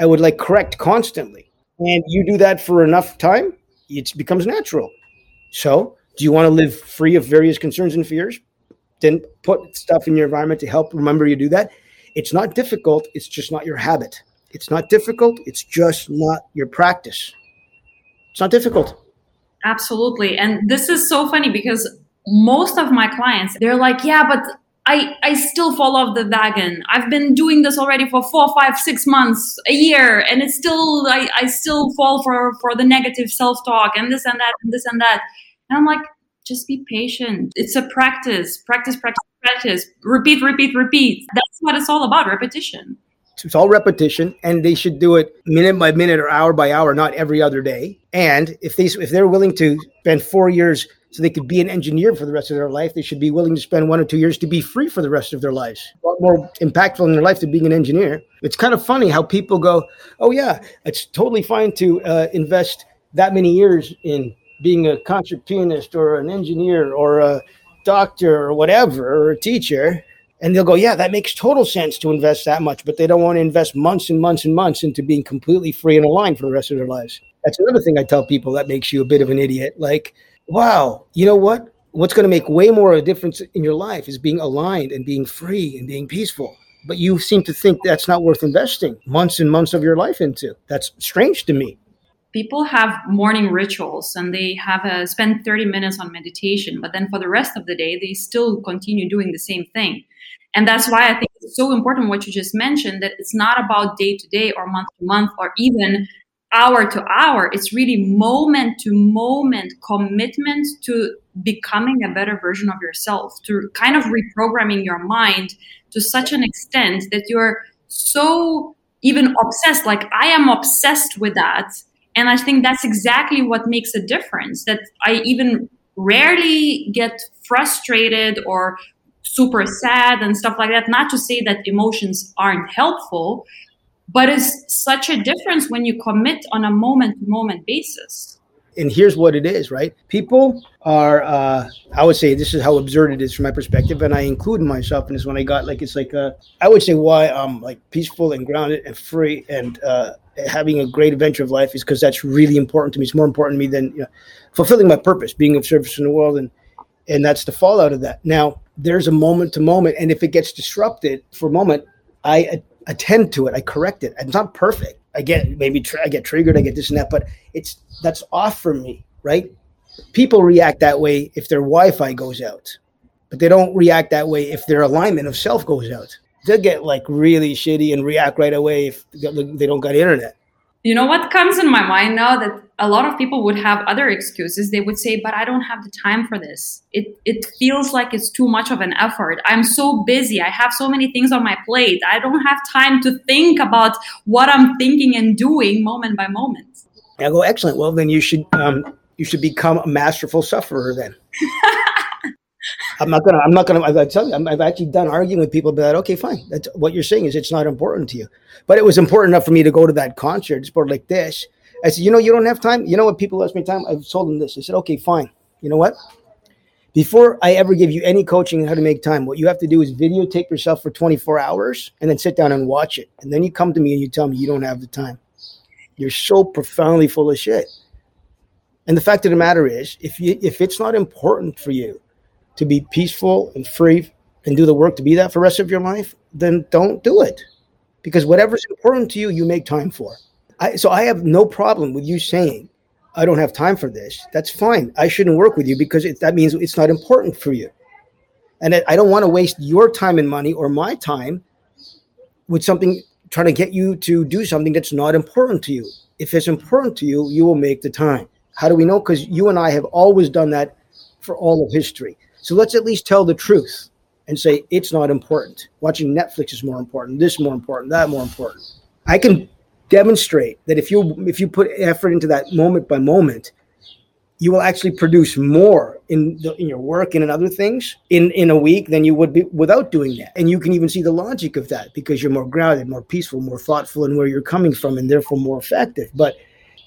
I would like correct constantly. And you do that for enough time, it becomes natural. So, do you want to live free of various concerns and fears? then put stuff in your environment to help remember you do that. It's not difficult. It's just not your habit. It's not difficult. It's just not your practice. It's not difficult. Absolutely. And this is so funny because most of my clients, they're like, yeah, but I, I still fall off the wagon. I've been doing this already for four, five, six months, a year, and it's still I, I still fall for for the negative self talk and this and that and this and that. And I'm like, just be patient. It's a practice, practice, practice, practice. Repeat, repeat, repeat. That's what it's all about. Repetition. It's all repetition, and they should do it minute by minute or hour by hour, not every other day. And if they if they're willing to spend four years so they could be an engineer for the rest of their life, they should be willing to spend one or two years to be free for the rest of their lives. A lot more impactful in their life than being an engineer. It's kind of funny how people go, "Oh yeah, it's totally fine to uh, invest that many years in being a concert pianist or an engineer or a doctor or whatever or a teacher." And they'll go, yeah, that makes total sense to invest that much, but they don't want to invest months and months and months into being completely free and aligned for the rest of their lives. That's another thing I tell people that makes you a bit of an idiot. Like, wow, you know what? What's going to make way more of a difference in your life is being aligned and being free and being peaceful. But you seem to think that's not worth investing months and months of your life into. That's strange to me people have morning rituals and they have a, spend 30 minutes on meditation but then for the rest of the day they still continue doing the same thing and that's why I think it's so important what you just mentioned that it's not about day to day or month to month or even hour to hour. It's really moment to moment commitment to becoming a better version of yourself, to kind of reprogramming your mind to such an extent that you're so even obsessed. Like I am obsessed with that. And I think that's exactly what makes a difference. That I even rarely get frustrated or super sad and stuff like that. Not to say that emotions aren't helpful, but it's such a difference when you commit on a moment to moment basis. And here's what it is, right? People are, uh, I would say, this is how absurd it is from my perspective, and I include myself in this. When I got like, it's like, uh, I would say why I'm like peaceful and grounded and free and uh, having a great adventure of life is because that's really important to me. It's more important to me than you know, fulfilling my purpose, being of service in the world, and and that's the fallout of that. Now, there's a moment to moment, and if it gets disrupted for a moment, I attend to it. I correct it. It's not perfect. I get maybe tr- I get triggered. I get this and that, but it's that's off for me, right? People react that way if their Wi-Fi goes out, but they don't react that way if their alignment of self goes out. They'll get like really shitty and react right away if they don't got internet. You know what comes in my mind now that a lot of people would have other excuses. They would say, "But I don't have the time for this. It it feels like it's too much of an effort. I'm so busy. I have so many things on my plate. I don't have time to think about what I'm thinking and doing moment by moment." I go, "Excellent. Well, then you should um, you should become a masterful sufferer then." I'm not gonna. I'm not gonna. I tell you, i have actually done arguing with people about. Okay, fine. That's what you're saying is it's not important to you, but it was important enough for me to go to that concert, sport like this. I said, you know, you don't have time. You know what? People ask me time. I've told them this. I said, okay, fine. You know what? Before I ever give you any coaching on how to make time, what you have to do is videotape yourself for 24 hours and then sit down and watch it. And then you come to me and you tell me you don't have the time. You're so profoundly full of shit. And the fact of the matter is, if you if it's not important for you to be peaceful and free and do the work to be that for the rest of your life, then don't do it. Because whatever's important to you, you make time for. I, so I have no problem with you saying, I don't have time for this. That's fine. I shouldn't work with you because it, that means it's not important for you. And I don't want to waste your time and money or my time with something trying to get you to do something that's not important to you. If it's important to you, you will make the time. How do we know? Because you and I have always done that for all of history. So let's at least tell the truth and say it's not important. Watching Netflix is more important, this more important, that more important. I can demonstrate that if you if you put effort into that moment by moment, you will actually produce more in the, in your work and in other things in in a week than you would be without doing that. And you can even see the logic of that because you're more grounded, more peaceful, more thoughtful in where you're coming from and therefore more effective. But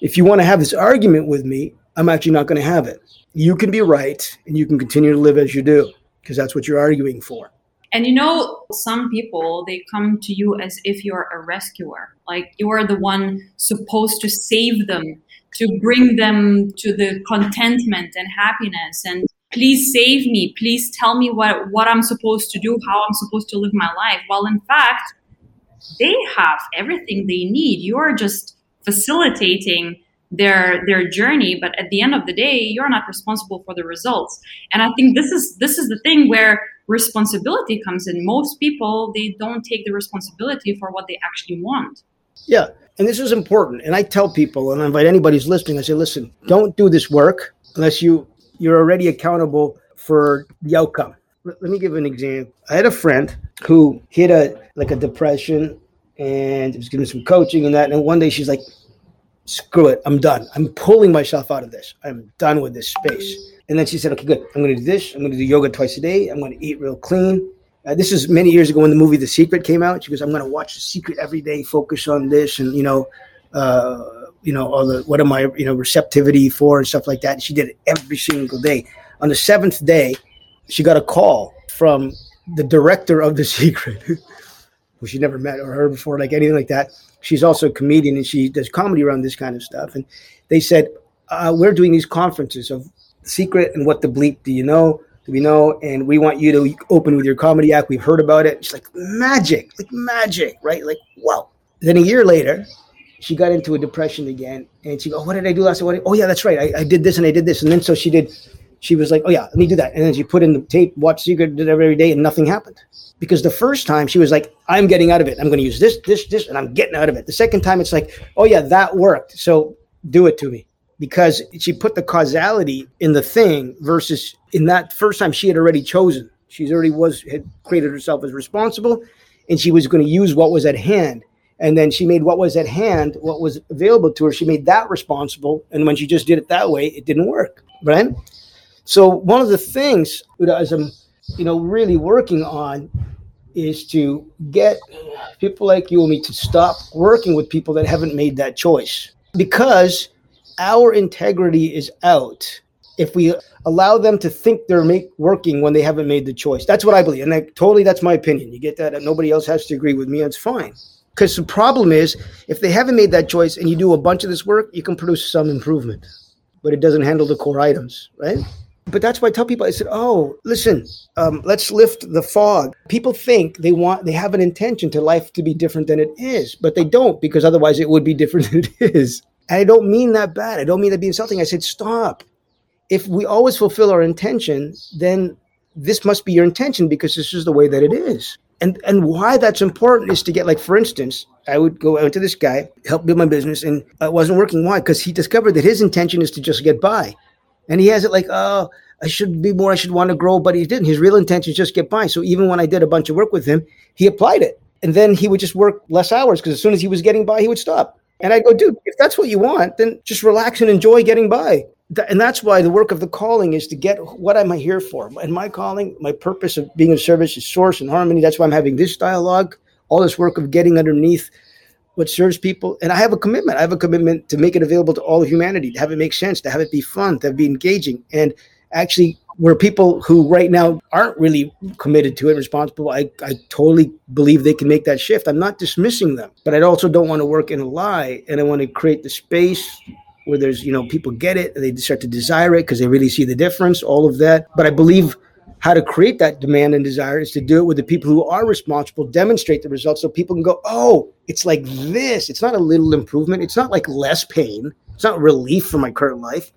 if you want to have this argument with me, I'm actually not going to have it you can be right and you can continue to live as you do because that's what you're arguing for. And you know, some people, they come to you as if you're a rescuer, like you are the one supposed to save them, to bring them to the contentment and happiness. And please save me. Please tell me what, what I'm supposed to do, how I'm supposed to live my life. While in fact, they have everything they need. You're just facilitating their their journey but at the end of the day you're not responsible for the results. And i think this is this is the thing where responsibility comes in. Most people they don't take the responsibility for what they actually want. Yeah and this is important and i tell people and i invite anybody who's listening i say listen don't do this work unless you you're already accountable for the outcome. Let me give an example i had a friend who hit a like a depression and was giving some coaching and that and one day she's like screw it, I'm done. I'm pulling myself out of this. I'm done with this space. And then she said, okay, good. I'm going to do this. I'm going to do yoga twice a day. I'm going to eat real clean. Uh, this is many years ago when the movie The Secret came out. She goes, I'm going to watch The Secret every day, focus on this, and you know, uh, you know, all the what am I, you know, receptivity for and stuff like that. And she did it every single day. On the seventh day, she got a call from the director of The Secret, who she never met or heard before, like anything like that she's also a comedian and she does comedy around this kind of stuff. And they said, uh, we're doing these conferences of secret and what the bleep do you know? Do we know? And we want you to open with your comedy act. We've heard about it. She's like, magic, like magic, right? Like, wow. Then a year later, she got into a depression again. And she go, oh, what did I do last night? Oh, yeah, that's right. I, I did this and I did this. And then so she did, she was like, oh, yeah, let me do that. And then she put in the tape, watch Secret, did it every day, and nothing happened because the first time she was like, I'm getting out of it. I'm going to use this, this, this, and I'm getting out of it. The second time it's like, oh, yeah, that worked. So do it to me. Because she put the causality in the thing versus in that first time she had already chosen. She's already was had created herself as responsible and she was going to use what was at hand. And then she made what was at hand, what was available to her, she made that responsible. And when she just did it that way, it didn't work. Right. So one of the things as I'm you know, really working on is to get people like you and me to stop working with people that haven't made that choice because our integrity is out if we allow them to think they're make, working when they haven't made the choice. That's what I believe. And I, totally, that's my opinion. You get that? Nobody else has to agree with me. It's fine. Because the problem is, if they haven't made that choice and you do a bunch of this work, you can produce some improvement, but it doesn't handle the core items, right? But that's why I tell people, I said, oh, listen, um, let's lift the fog. People think they want, they have an intention to life to be different than it is, but they don't because otherwise it would be different than it is. And I don't mean that bad. I don't mean that be insulting. I said, stop. If we always fulfill our intention, then this must be your intention because this is the way that it is. And and why that's important is to get like, for instance, I would go out to this guy, help build my business, and it wasn't working. Why? Because he discovered that his intention is to just get by. And he has it like, oh, I should be more, I should want to grow, but he didn't. His real intention is just get by. So even when I did a bunch of work with him, he applied it. And then he would just work less hours because as soon as he was getting by, he would stop. And I'd go, dude, if that's what you want, then just relax and enjoy getting by. And that's why the work of the calling is to get what am I here for? And my calling, my purpose of being of service is source and harmony. That's why I'm having this dialogue, all this work of getting underneath what serves people. And I have a commitment. I have a commitment to make it available to all of humanity, to have it make sense, to have it be fun, to be engaging. And actually, where people who right now aren't really committed to it, responsible, I, I totally believe they can make that shift. I'm not dismissing them, but I also don't want to work in a lie. And I want to create the space where there's, you know, people get it, they start to desire it because they really see the difference, all of that. But I believe how to create that demand and desire is to do it with the people who are responsible, demonstrate the results so people can go, oh, it's like this. It's not a little improvement. It's not like less pain. It's not relief from my current life.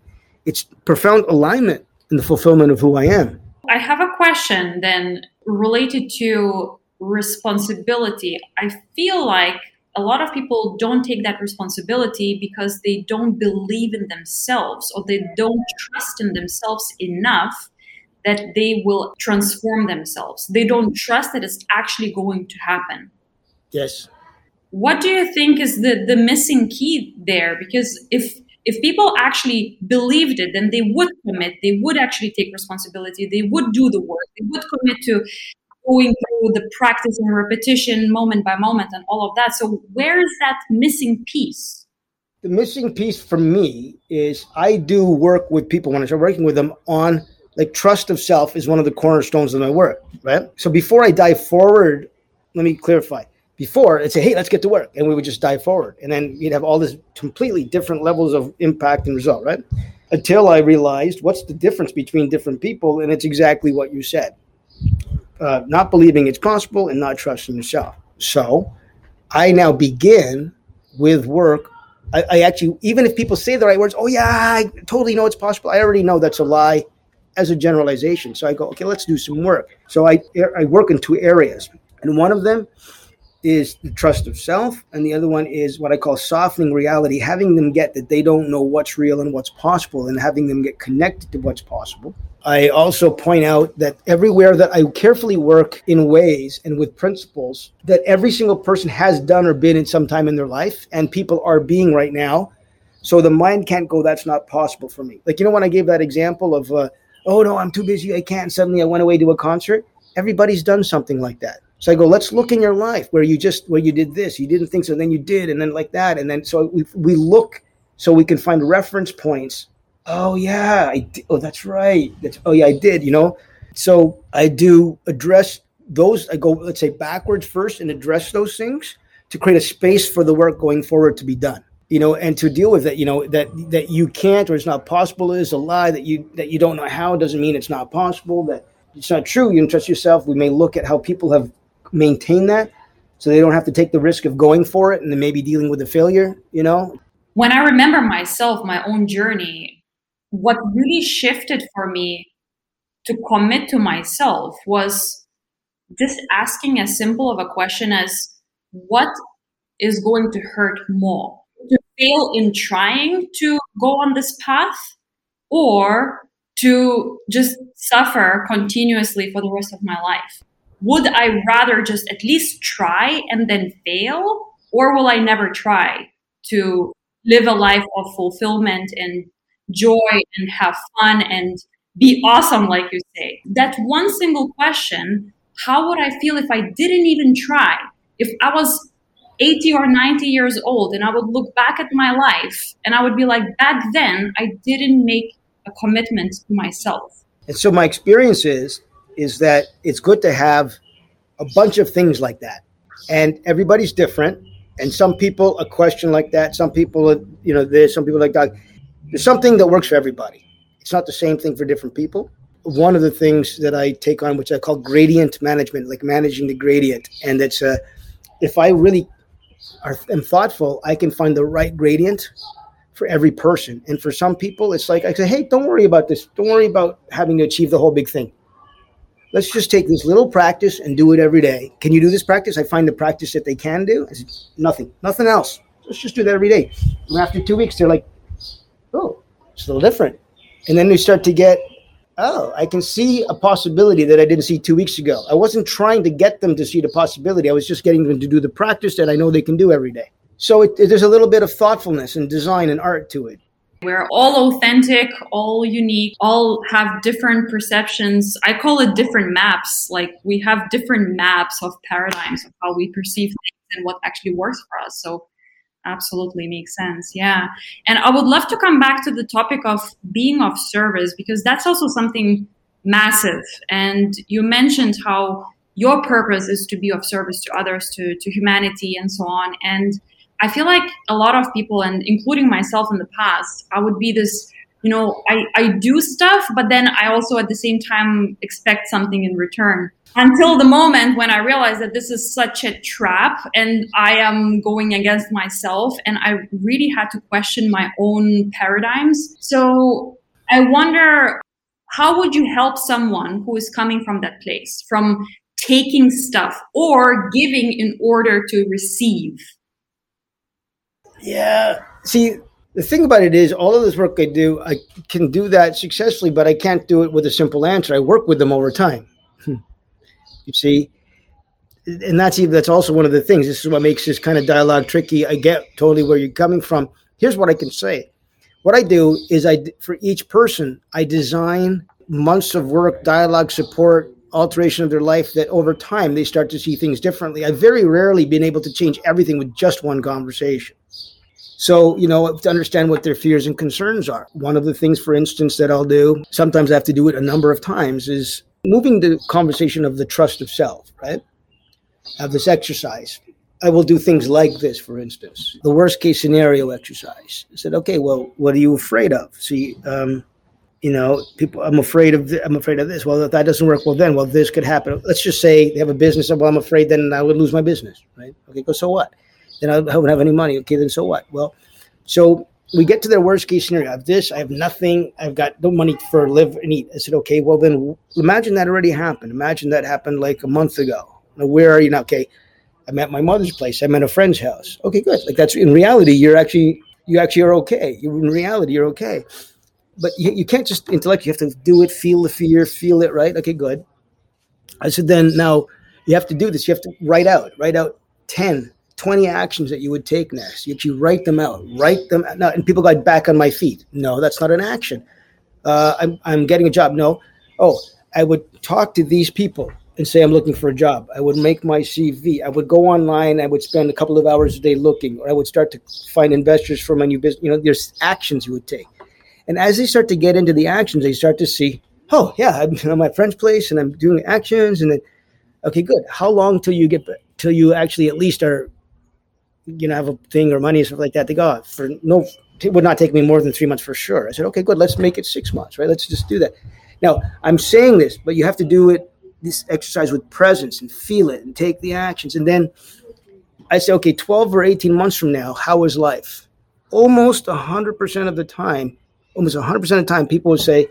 It's profound alignment in the fulfillment of who I am. I have a question then related to responsibility. I feel like a lot of people don't take that responsibility because they don't believe in themselves or they don't trust in themselves enough that they will transform themselves. They don't trust that it's actually going to happen. Yes. What do you think is the, the missing key there? Because if if people actually believed it, then they would commit, they would actually take responsibility, they would do the work, they would commit to going through the practice and repetition moment by moment and all of that. So where is that missing piece? The missing piece for me is I do work with people when I start working with them on like trust of self is one of the cornerstones of my work, right? So before I dive forward, let me clarify. Before I'd say, hey, let's get to work, and we would just dive forward, and then you'd have all this completely different levels of impact and result, right? Until I realized what's the difference between different people, and it's exactly what you said: uh, not believing it's possible and not trusting yourself. So, I now begin with work I, I actually, even if people say the right words, oh yeah, I totally know it's possible. I already know that's a lie as a generalization. So I go, okay, let's do some work. So I, I work in two areas. And one of them is the trust of self. And the other one is what I call softening reality, having them get that they don't know what's real and what's possible and having them get connected to what's possible. I also point out that everywhere that I carefully work in ways and with principles that every single person has done or been in some time in their life and people are being right now. So the mind can't go, that's not possible for me. Like, you know, when I gave that example of, uh, oh no, I'm too busy, I can't. Suddenly I went away to a concert. Everybody's done something like that. So I go, let's look in your life where you just where you did this, you didn't think so, then you did, and then like that, and then so we we look so we can find reference points. Oh yeah, I did. oh that's right. That's oh yeah, I did. You know, so I do address those. I go let's say backwards first and address those things to create a space for the work going forward to be done you know, and to deal with it, you know, that that you can't or it's not possible is a lie that you that you don't know how doesn't mean it's not possible. That it's not true. You can trust yourself. We may look at how people have maintained that, so they don't have to take the risk of going for it and then maybe dealing with the failure. You know. When I remember myself, my own journey, what really shifted for me to commit to myself was just asking as simple of a question as what is going to hurt more to fail in trying to go on this path or to just suffer continuously for the rest of my life? Would I rather just at least try and then fail? Or will I never try to live a life of fulfillment and joy and have fun and be awesome, like you say? That one single question how would I feel if I didn't even try? If I was 80 or 90 years old and I would look back at my life and I would be like, back then, I didn't make a commitment to myself. And so my experience is, is that it's good to have a bunch of things like that. And everybody's different. And some people, a question like that, some people, you know, there's some people like that. There's something that works for everybody. It's not the same thing for different people. One of the things that I take on, which I call gradient management, like managing the gradient. And it's a, if I really are, am thoughtful, I can find the right gradient for every person. And for some people, it's like I say, hey, don't worry about this. Don't worry about having to achieve the whole big thing. Let's just take this little practice and do it every day. Can you do this practice? I find the practice that they can do is nothing, nothing else. Let's just do that every day. And after two weeks, they're like, oh, it's a little different. And then they start to get oh, I can see a possibility that I didn't see two weeks ago. I wasn't trying to get them to see the possibility. I was just getting them to do the practice that I know they can do every day. So it, it, there's a little bit of thoughtfulness and design and art to it. We're all authentic, all unique, all have different perceptions. I call it different maps. Like we have different maps of paradigms of how we perceive things and what actually works for us. So absolutely makes sense yeah. And i would love to come back to the topic of being of service because that's also something massive. And you mentioned how your purpose is to be of service to others to, to humanity and so on. And i feel like a lot of people and including myself in the past i would be this you know i, I do stuff but then i also at the same time expect something in return until the moment when I realized that this is such a trap and I am going against myself and I really had to question my own paradigms. So I wonder how would you help someone who is coming from that place, from taking stuff or giving in order to receive? Yeah. See, the thing about it is, all of this work I do, I can do that successfully, but I can't do it with a simple answer. I work with them over time. You see, and that's even that's also one of the things. This is what makes this kind of dialogue tricky. I get totally where you're coming from. Here's what I can say. What I do is I for each person I design months of work, dialogue support, alteration of their life that over time they start to see things differently. I've very rarely been able to change everything with just one conversation. So, you know, to understand what their fears and concerns are. One of the things, for instance, that I'll do, sometimes I have to do it a number of times, is moving the conversation of the trust of self, right? Of this exercise. I will do things like this, for instance, the worst case scenario exercise. I said, okay, well, what are you afraid of? See, um, you know, people, I'm afraid of, th- I'm afraid of this. Well, if that doesn't work, well, then, well, this could happen. Let's just say they have a business. Well, I'm afraid then I would lose my business, right? Okay, because so what? Then I wouldn't have any money. Okay, then so what? Well, So we get to their worst case scenario. I have this, I have nothing, I've got no money for live and eat. I said, okay, well then imagine that already happened. Imagine that happened like a month ago. Now, where are you now? Okay, I'm at my mother's place. I'm at a friend's house. Okay, good. Like that's in reality, you're actually you actually are okay. You in reality, you're okay. But you, you can't just intellect. You have to do it, feel the fear, feel it. Right? Okay, good. I said then now you have to do this. You have to write out, write out 10, 20 actions that you would take next. You actually write them out, write them out. And people got back on my feet. No, that's not an action. Uh, I'm, I'm getting a job. No. Oh, I would talk to these people and say I'm looking for a job. I would make my CV. I would go online. I would spend a couple of hours a day looking, or I would start to find investors for my new business. You know, there's actions you would take, and as they start to get into the actions, they start to see, oh yeah, I'm at my friend's place and I'm doing actions, and then okay, good. How long till you get till you actually at least are, you know, have a thing or money or stuff like that? They go oh, for no. It would not take me more than three months for sure. I said, okay, good. Let's make it six months, right? Let's just do that. Now I'm saying this, but you have to do it this exercise with presence and feel it and take the actions. And then I say, okay, 12 or 18 months from now, how is life? Almost 100% of the time, almost 100% of the time, people will say,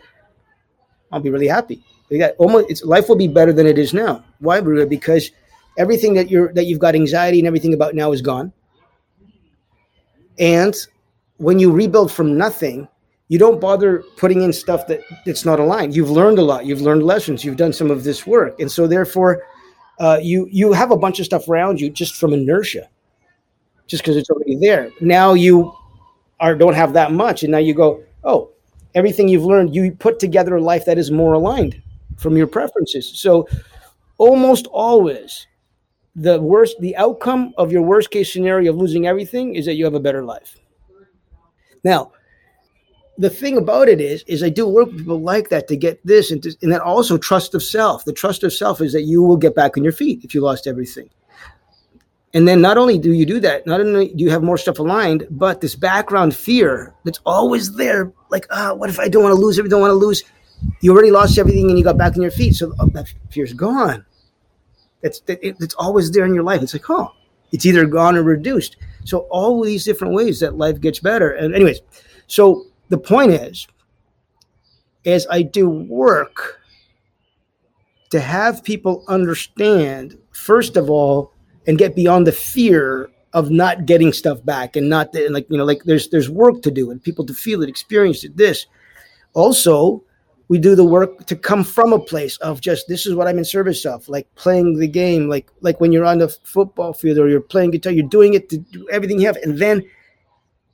I'll be really happy. Got, Almost, it's, life will be better than it is now. Why? Because everything that you're that you've got anxiety and everything about now is gone. And when you rebuild from nothing, you don't bother putting in stuff that that's not aligned. You've learned a lot. You've learned lessons. You've done some of this work, and so therefore, uh, you you have a bunch of stuff around you just from inertia, just because it's already there. Now you are don't have that much, and now you go, oh, everything you've learned, you put together a life that is more aligned from your preferences. So almost always, the worst, the outcome of your worst case scenario of losing everything is that you have a better life. Now the thing about it is, is I do work with people like that to get this, and, to, and then also trust of self. The trust of self is that you will get back on your feet if you lost everything. And then not only do you do that, not only do you have more stuff aligned, but this background fear that's always there, like, ah, oh, what if I don't want to lose? If I don't want to lose, you already lost everything and you got back on your feet, so oh, that fear's gone. That, it's always there in your life. It's like, oh, it's either gone or reduced. So all these different ways that life gets better. And anyways, so the point is, as I do work, to have people understand, first of all, and get beyond the fear of not getting stuff back and not and like you know like there's there's work to do and people to feel it experience it this also we do the work to come from a place of just this is what i'm in service of like playing the game like like when you're on the football field or you're playing guitar you're doing it to do everything you have and then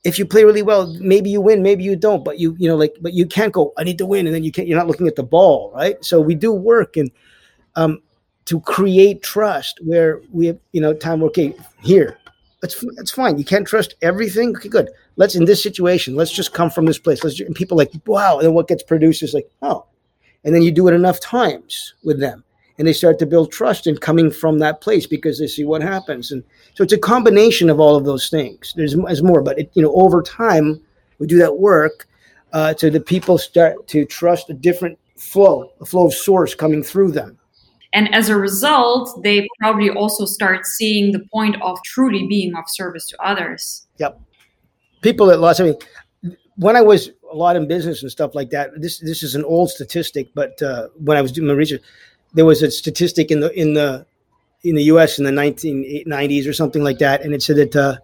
if you play really well, maybe you win, maybe you don't, but you, you know, like, but you can't go, I need to win. And then you can't, you're not looking at the ball. Right. So we do work and, um, to create trust where we have, you know, time, okay, here, that's, that's fine. You can't trust everything. Okay, good. Let's, in this situation, let's just come from this place. Let's, and people like, wow. And then what gets produced is like, oh, and then you do it enough times with them and they start to build trust in coming from that place because they see what happens. And so it's a combination of all of those things. There's, there's more, but it, you know, over time, we do that work uh, so the people start to trust a different flow, a flow of source coming through them. And as a result, they probably also start seeing the point of truly being of service to others. Yep. People that lost, I mean, when I was a lot in business and stuff like that, this this is an old statistic, but uh, when I was doing my research, there was a statistic in the in the in the U.S. in the 1990s or something like that, and it said that uh,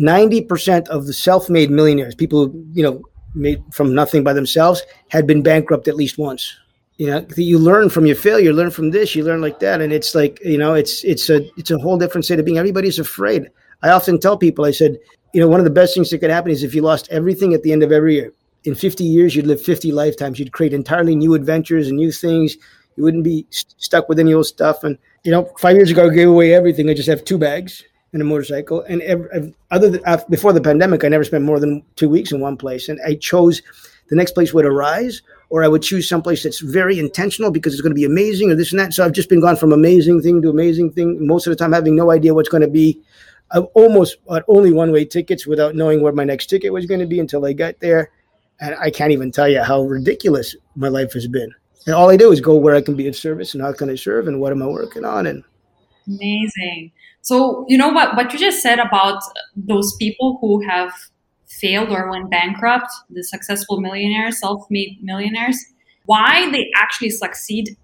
90% of the self-made millionaires, people you know made from nothing by themselves, had been bankrupt at least once. You know, you learn from your failure, learn from this, you learn like that, and it's like you know, it's it's a it's a whole different state of being. Everybody's afraid. I often tell people, I said, you know, one of the best things that could happen is if you lost everything at the end of every year. In 50 years, you'd live 50 lifetimes. You'd create entirely new adventures and new things you wouldn't be st- stuck with any old stuff. And you know, five years ago, I gave away everything. I just have two bags and a motorcycle. And every, other than before the pandemic, I never spent more than two weeks in one place. And I chose the next place would arise, or I would choose someplace that's very intentional because it's going to be amazing, or this and that. So I've just been gone from amazing thing to amazing thing. Most of the time, having no idea what's going to be. I've almost bought only one way tickets without knowing where my next ticket was going to be until I got there. And I can't even tell you how ridiculous my life has been and all I do is go where I can be of service and how can I serve and what am I working on and amazing. So you know what what you just said about those people who have failed or went bankrupt, the successful millionaires, self-made millionaires, why they actually succeed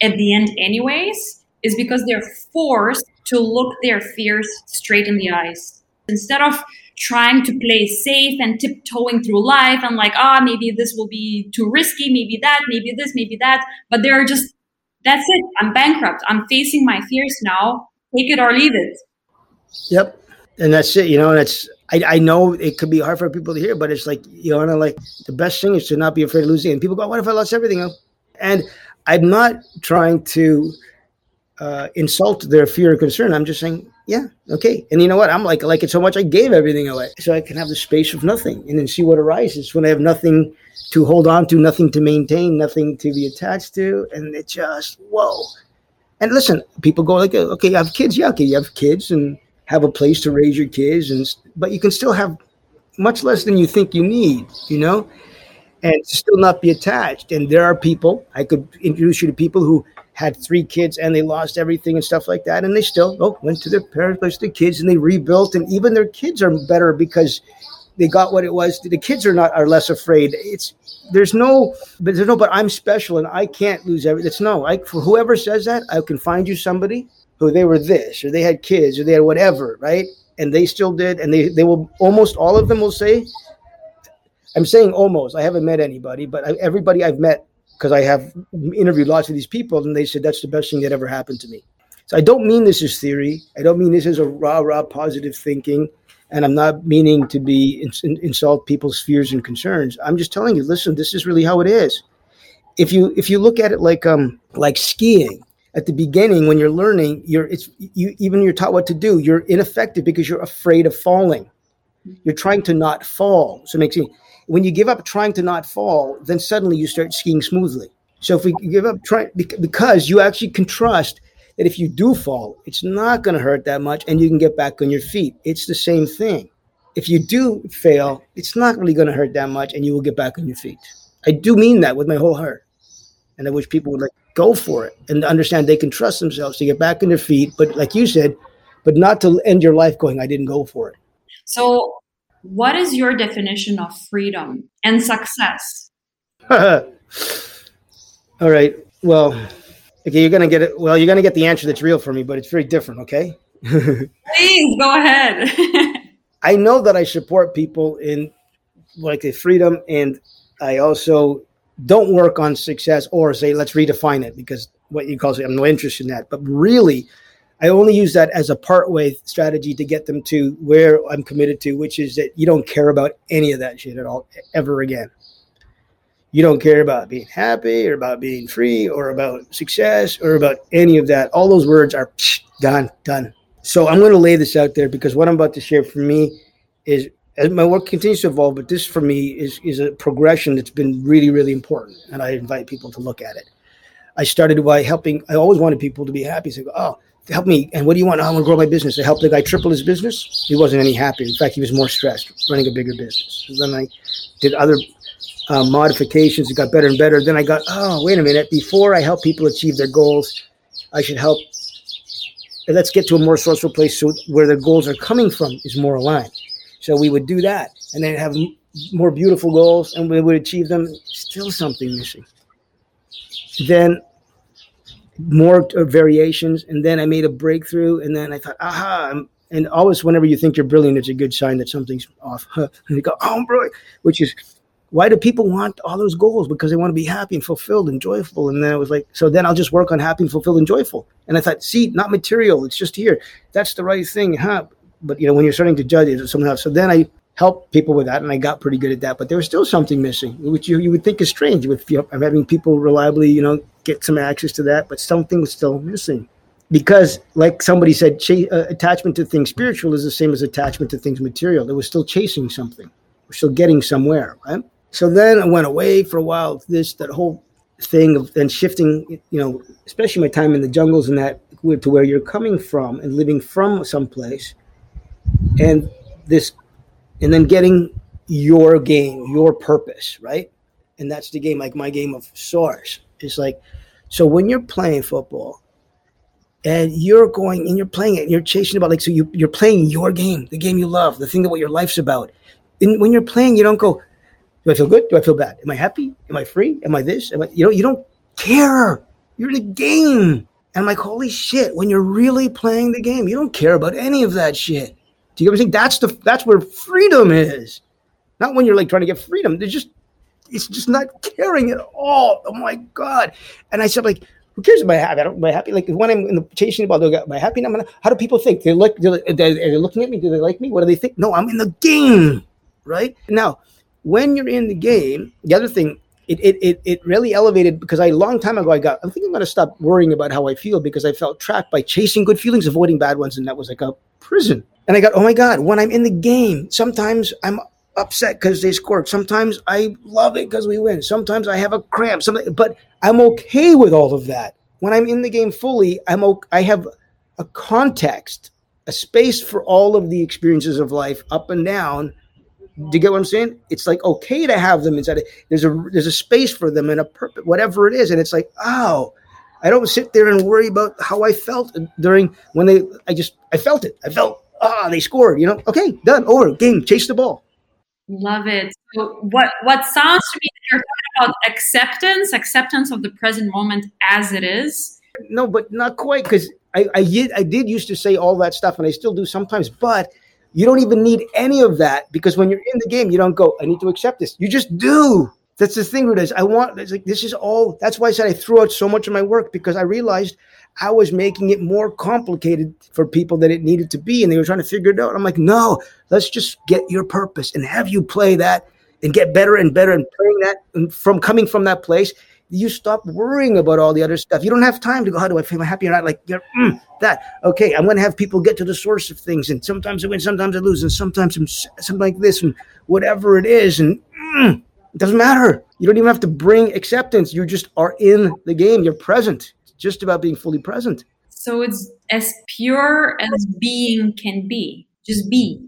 at the end anyways is because they're forced to look their fears straight in the eyes. Instead of trying to play safe and tiptoeing through life and like, ah, oh, maybe this will be too risky, maybe that, maybe this, maybe that. But they're just, that's it. I'm bankrupt. I'm facing my fears now. Take it or leave it. Yep. And that's it, you know, it's I, I know it could be hard for people to hear, but it's like, you know, like the best thing is to not be afraid of losing. And people go, what if I lost everything? And I'm not trying to uh, insult their fear or concern. I'm just saying, yeah, okay. And you know what? I'm like, like it so much, I gave everything away so I can have the space of nothing and then see what arises when I have nothing to hold on to, nothing to maintain, nothing to be attached to. And it just, whoa. And listen, people go like, okay, you have kids. Yeah, okay, you have kids and have a place to raise your kids, and but you can still have much less than you think you need, you know, and still not be attached. And there are people I could introduce you to people who had three kids and they lost everything and stuff like that, and they still oh went to their parents' place, the kids, and they rebuilt, and even their kids are better because they got what it was. The kids are not are less afraid. It's there's no but there's no but I'm special and I can't lose everything. It's no. I for whoever says that, I can find you somebody who they were this or they had kids or they had whatever, right? And they still did, and they they will almost all of them will say. I'm saying almost. I haven't met anybody, but everybody I've met because I have interviewed lots of these people, and they said that's the best thing that ever happened to me. So I don't mean this is theory. I don't mean this is a rah rah positive thinking, and I'm not meaning to be in, insult people's fears and concerns. I'm just telling you, listen, this is really how it is. If you if you look at it like um like skiing, at the beginning when you're learning you're it's you even you're taught what to do you're ineffective because you're afraid of falling you're trying to not fall so it makes you when you give up trying to not fall then suddenly you start skiing smoothly so if we give up trying because you actually can trust that if you do fall it's not going to hurt that much and you can get back on your feet it's the same thing if you do fail it's not really going to hurt that much and you will get back on your feet i do mean that with my whole heart and i wish people would like go for it and understand they can trust themselves to get back on their feet. But like you said, but not to end your life going, I didn't go for it. So, what is your definition of freedom and success? All right. Well, okay, you're gonna get it. Well, you're gonna get the answer that's real for me, but it's very different. Okay. Please go ahead. I know that I support people in like the freedom, and I also don't work on success or say let's redefine it because what you call it i'm no interest in that but really i only use that as a partway strategy to get them to where i'm committed to which is that you don't care about any of that shit at all ever again you don't care about being happy or about being free or about success or about any of that all those words are psh, done done so i'm going to lay this out there because what i'm about to share for me is as my work continues to evolve, but this for me is is a progression that's been really, really important, and I invite people to look at it. I started by helping. I always wanted people to be happy. So, oh, help me. And what do you want? I want to grow my business. I helped the guy triple his business. He wasn't any happier. In fact, he was more stressed running a bigger business. So then I did other uh, modifications. It got better and better. Then I got, oh, wait a minute. Before I help people achieve their goals, I should help. Let's get to a more sourceful place so where their goals are coming from is more aligned. So we would do that and then have more beautiful goals and we would achieve them. Still something missing. Then more uh, variations. And then I made a breakthrough. And then I thought, aha. And always, whenever you think you're brilliant, it's a good sign that something's off. and you go, oh, bro, which is why do people want all those goals? Because they want to be happy and fulfilled and joyful. And then I was like, so then I'll just work on happy and fulfilled and joyful. And I thought, see, not material. It's just here. That's the right thing, huh? but you know when you're starting to judge it else so then i helped people with that and i got pretty good at that. But there was still something missing which you, you would think is strange with you know, i'm having people reliably you know get some access to that but something was still missing. Because like somebody said ch- uh, attachment to things spiritual is the same as attachment to things material. It was still chasing something. We're still getting somewhere right? So then i went away for a while this that whole thing of then shifting you know especially my time in the jungles and that to where you're coming from and living from someplace. And this and then getting your game your purpose right and that's the game like my game of source it's like so when you're playing football and you're going and you're playing it and you're chasing about like so you, you're playing your game the game you love the thing that what your life's about in, when you're playing, you don't go, do I feel good? Do I feel bad? Am I happy? Am I free? Am I this? Am I, you know, you don't care. You're in a game. And I'm like, holy shit, when you're really playing the game, you don't care about any of that shit. You get what I'm saying? That's the that's where freedom is. Not when you're like trying to get freedom. They're just it's just not caring at all. Oh my God. And I said, like, who cares about happy? I don't, I happy? Like when I'm in the chasing about, am I happy? Now? How do people think? They look, do they, are they looking at me? Do they like me? What do they think? No, I'm in the game, right? Now, when you're in the game, the other thing, it, it, it, it really elevated because I a long time ago I got I think I'm gonna stop worrying about how I feel because I felt trapped by chasing good feelings, avoiding bad ones, and that was like a prison. And I got, oh my God, when I'm in the game, sometimes I'm upset because they scored. Sometimes I love it because we win. Sometimes I have a cramp. Something, but I'm okay with all of that. When I'm in the game fully, I'm okay, I have a context, a space for all of the experiences of life, up and down. Do you get what I'm saying? It's like okay to have them inside. There's a there's a space for them and a purpose, whatever it is, and it's like oh, I don't sit there and worry about how I felt during when they. I just I felt it. I felt ah they scored. You know, okay, done, over, game, chase the ball. Love it. So what what sounds to me you're talking about acceptance, acceptance of the present moment as it is. No, but not quite because I I did I did used to say all that stuff and I still do sometimes, but you don't even need any of that because when you're in the game, you don't go, I need to accept this. You just do. That's the thing with this. I want it's like this is all that's why I said I threw out so much of my work because I realized I was making it more complicated for people than it needed to be. And they were trying to figure it out. I'm like, no, let's just get your purpose and have you play that and get better and better and playing that and from coming from that place. You stop worrying about all the other stuff. You don't have time to go, how do I feel happy or not? Like, mm, that. Okay, I'm going to have people get to the source of things. And sometimes I win, sometimes I lose, and sometimes I'm something like this and whatever it is. And mm, it doesn't matter. You don't even have to bring acceptance. You just are in the game. You're present just about being fully present. So it's as pure as being can be. Just be.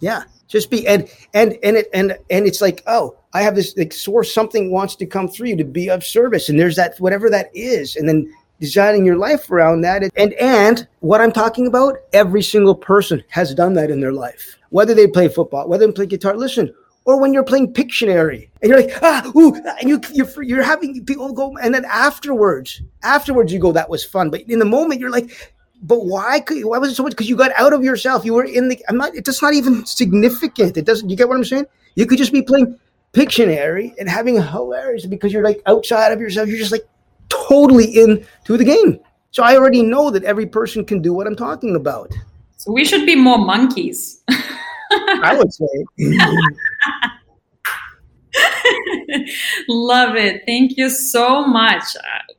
Yeah, just be. And and and it and and it's like, oh, I have this like source. Something wants to come through you to be of service, and there's that whatever that is, and then designing your life around that. And and what I'm talking about, every single person has done that in their life. Whether they play football, whether they play guitar. Listen, or when you're playing Pictionary and you're like, ah, ooh, and you, you're, you're having people go, and then afterwards, afterwards you go, that was fun. But in the moment, you're like, but why could, why was it so much? Because you got out of yourself. You were in the, I'm not, it's not even significant. It doesn't, you get what I'm saying? You could just be playing Pictionary and having hilarious because you're like outside of yourself. You're just like totally into the game. So I already know that every person can do what I'm talking about. So we should be more monkeys. I would say. Love it. Thank you so much.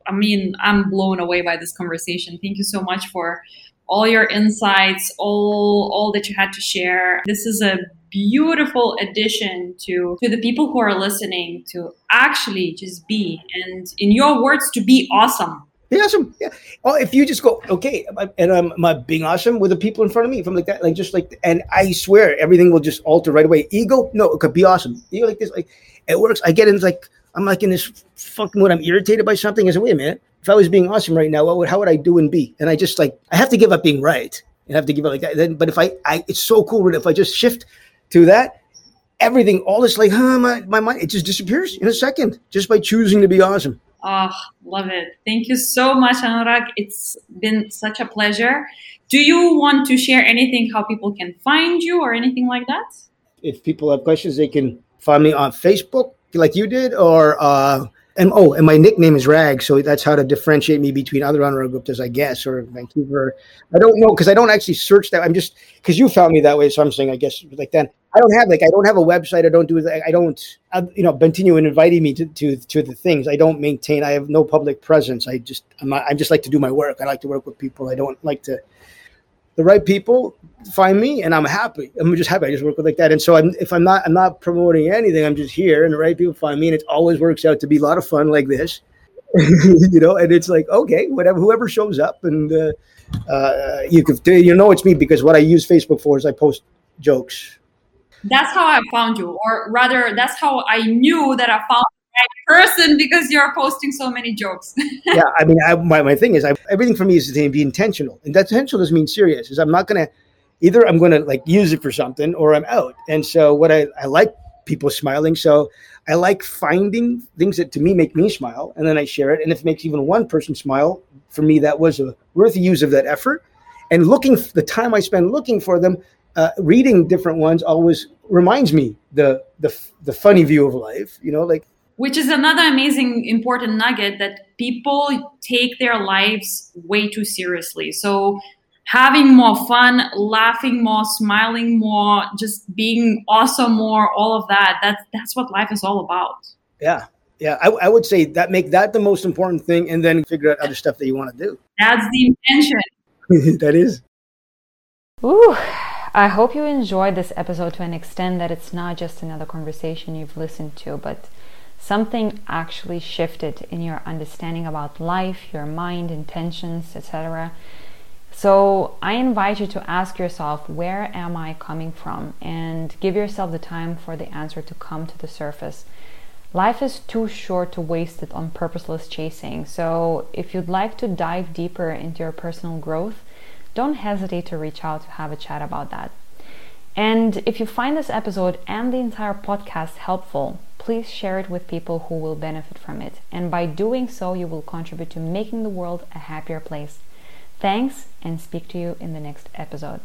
I mean, I'm blown away by this conversation. Thank you so much for all your insights, all all that you had to share. This is a beautiful addition to to the people who are listening to actually just be and in your words to be awesome be awesome. Yeah. Oh, if you just go, okay, and I'm, I'm being awesome with the people in front of me, if I'm like that, like just like, and I swear everything will just alter right away. Ego, no, it could be awesome. Ego like this, like it works. I get in like I'm like in this fucking mood. I'm irritated by something. I say, wait a minute. If I was being awesome right now, what would how would I do and be? And I just like I have to give up being right. and have to give up like that. Then, but if I, I, it's so cool. If I just shift to that, everything, all this like, huh, my, my mind, it just disappears in a second just by choosing to be awesome. Oh, love it. Thank you so much, Anurag. It's been such a pleasure. Do you want to share anything how people can find you or anything like that? If people have questions, they can find me on Facebook like you did, or uh, and oh, and my nickname is Rag, so that's how to differentiate me between other Anurag Guptas, I guess, or Vancouver. I don't know because I don't actually search that. I'm just because you found me that way, so I'm saying I guess like that. I don't have like I don't have a website. I don't do I don't I, you know continue in inviting me to, to to the things. I don't maintain. I have no public presence. I just I'm not, I just like to do my work. I like to work with people. I don't like to. The right people find me, and I'm happy. I'm just happy. I just work with like that. And so I'm, if I'm not I'm not promoting anything, I'm just here, and the right people find me, and it always works out to be a lot of fun like this. you know, and it's like okay, whatever, whoever shows up, and uh, uh, you could you know it's me because what I use Facebook for is I post jokes that's how I found you, or rather, that's how I knew that I found person because you're posting so many jokes. yeah, I mean, I, my, my thing is, I, everything for me is to be intentional, and that intentional doesn't mean serious. Is I'm not gonna, either I'm going to like use it for something or I'm out. And so what I, I like people smiling. So I like finding things that to me make me smile and then I share it. And if it makes even one person smile, for me, that was a worthy use of that effort. And looking, the time I spend looking for them, uh, reading different ones always reminds me the, the, the funny view of life, you know, like. Which is another amazing important nugget that people take their lives way too seriously. So having more fun, laughing more, smiling more, just being awesome more, all of that. That's that's what life is all about. Yeah. Yeah, I, I would say that make that the most important thing, and then figure out other stuff that you want to do. That's the intention. that is. Ooh, I hope you enjoyed this episode to an extent that it's not just another conversation you've listened to, but something actually shifted in your understanding about life, your mind, intentions, etc. So I invite you to ask yourself, where am I coming from? And give yourself the time for the answer to come to the surface. Life is too short to waste it on purposeless chasing. So if you'd like to dive deeper into your personal growth, don't hesitate to reach out to have a chat about that. And if you find this episode and the entire podcast helpful, please share it with people who will benefit from it. And by doing so, you will contribute to making the world a happier place. Thanks and speak to you in the next episode.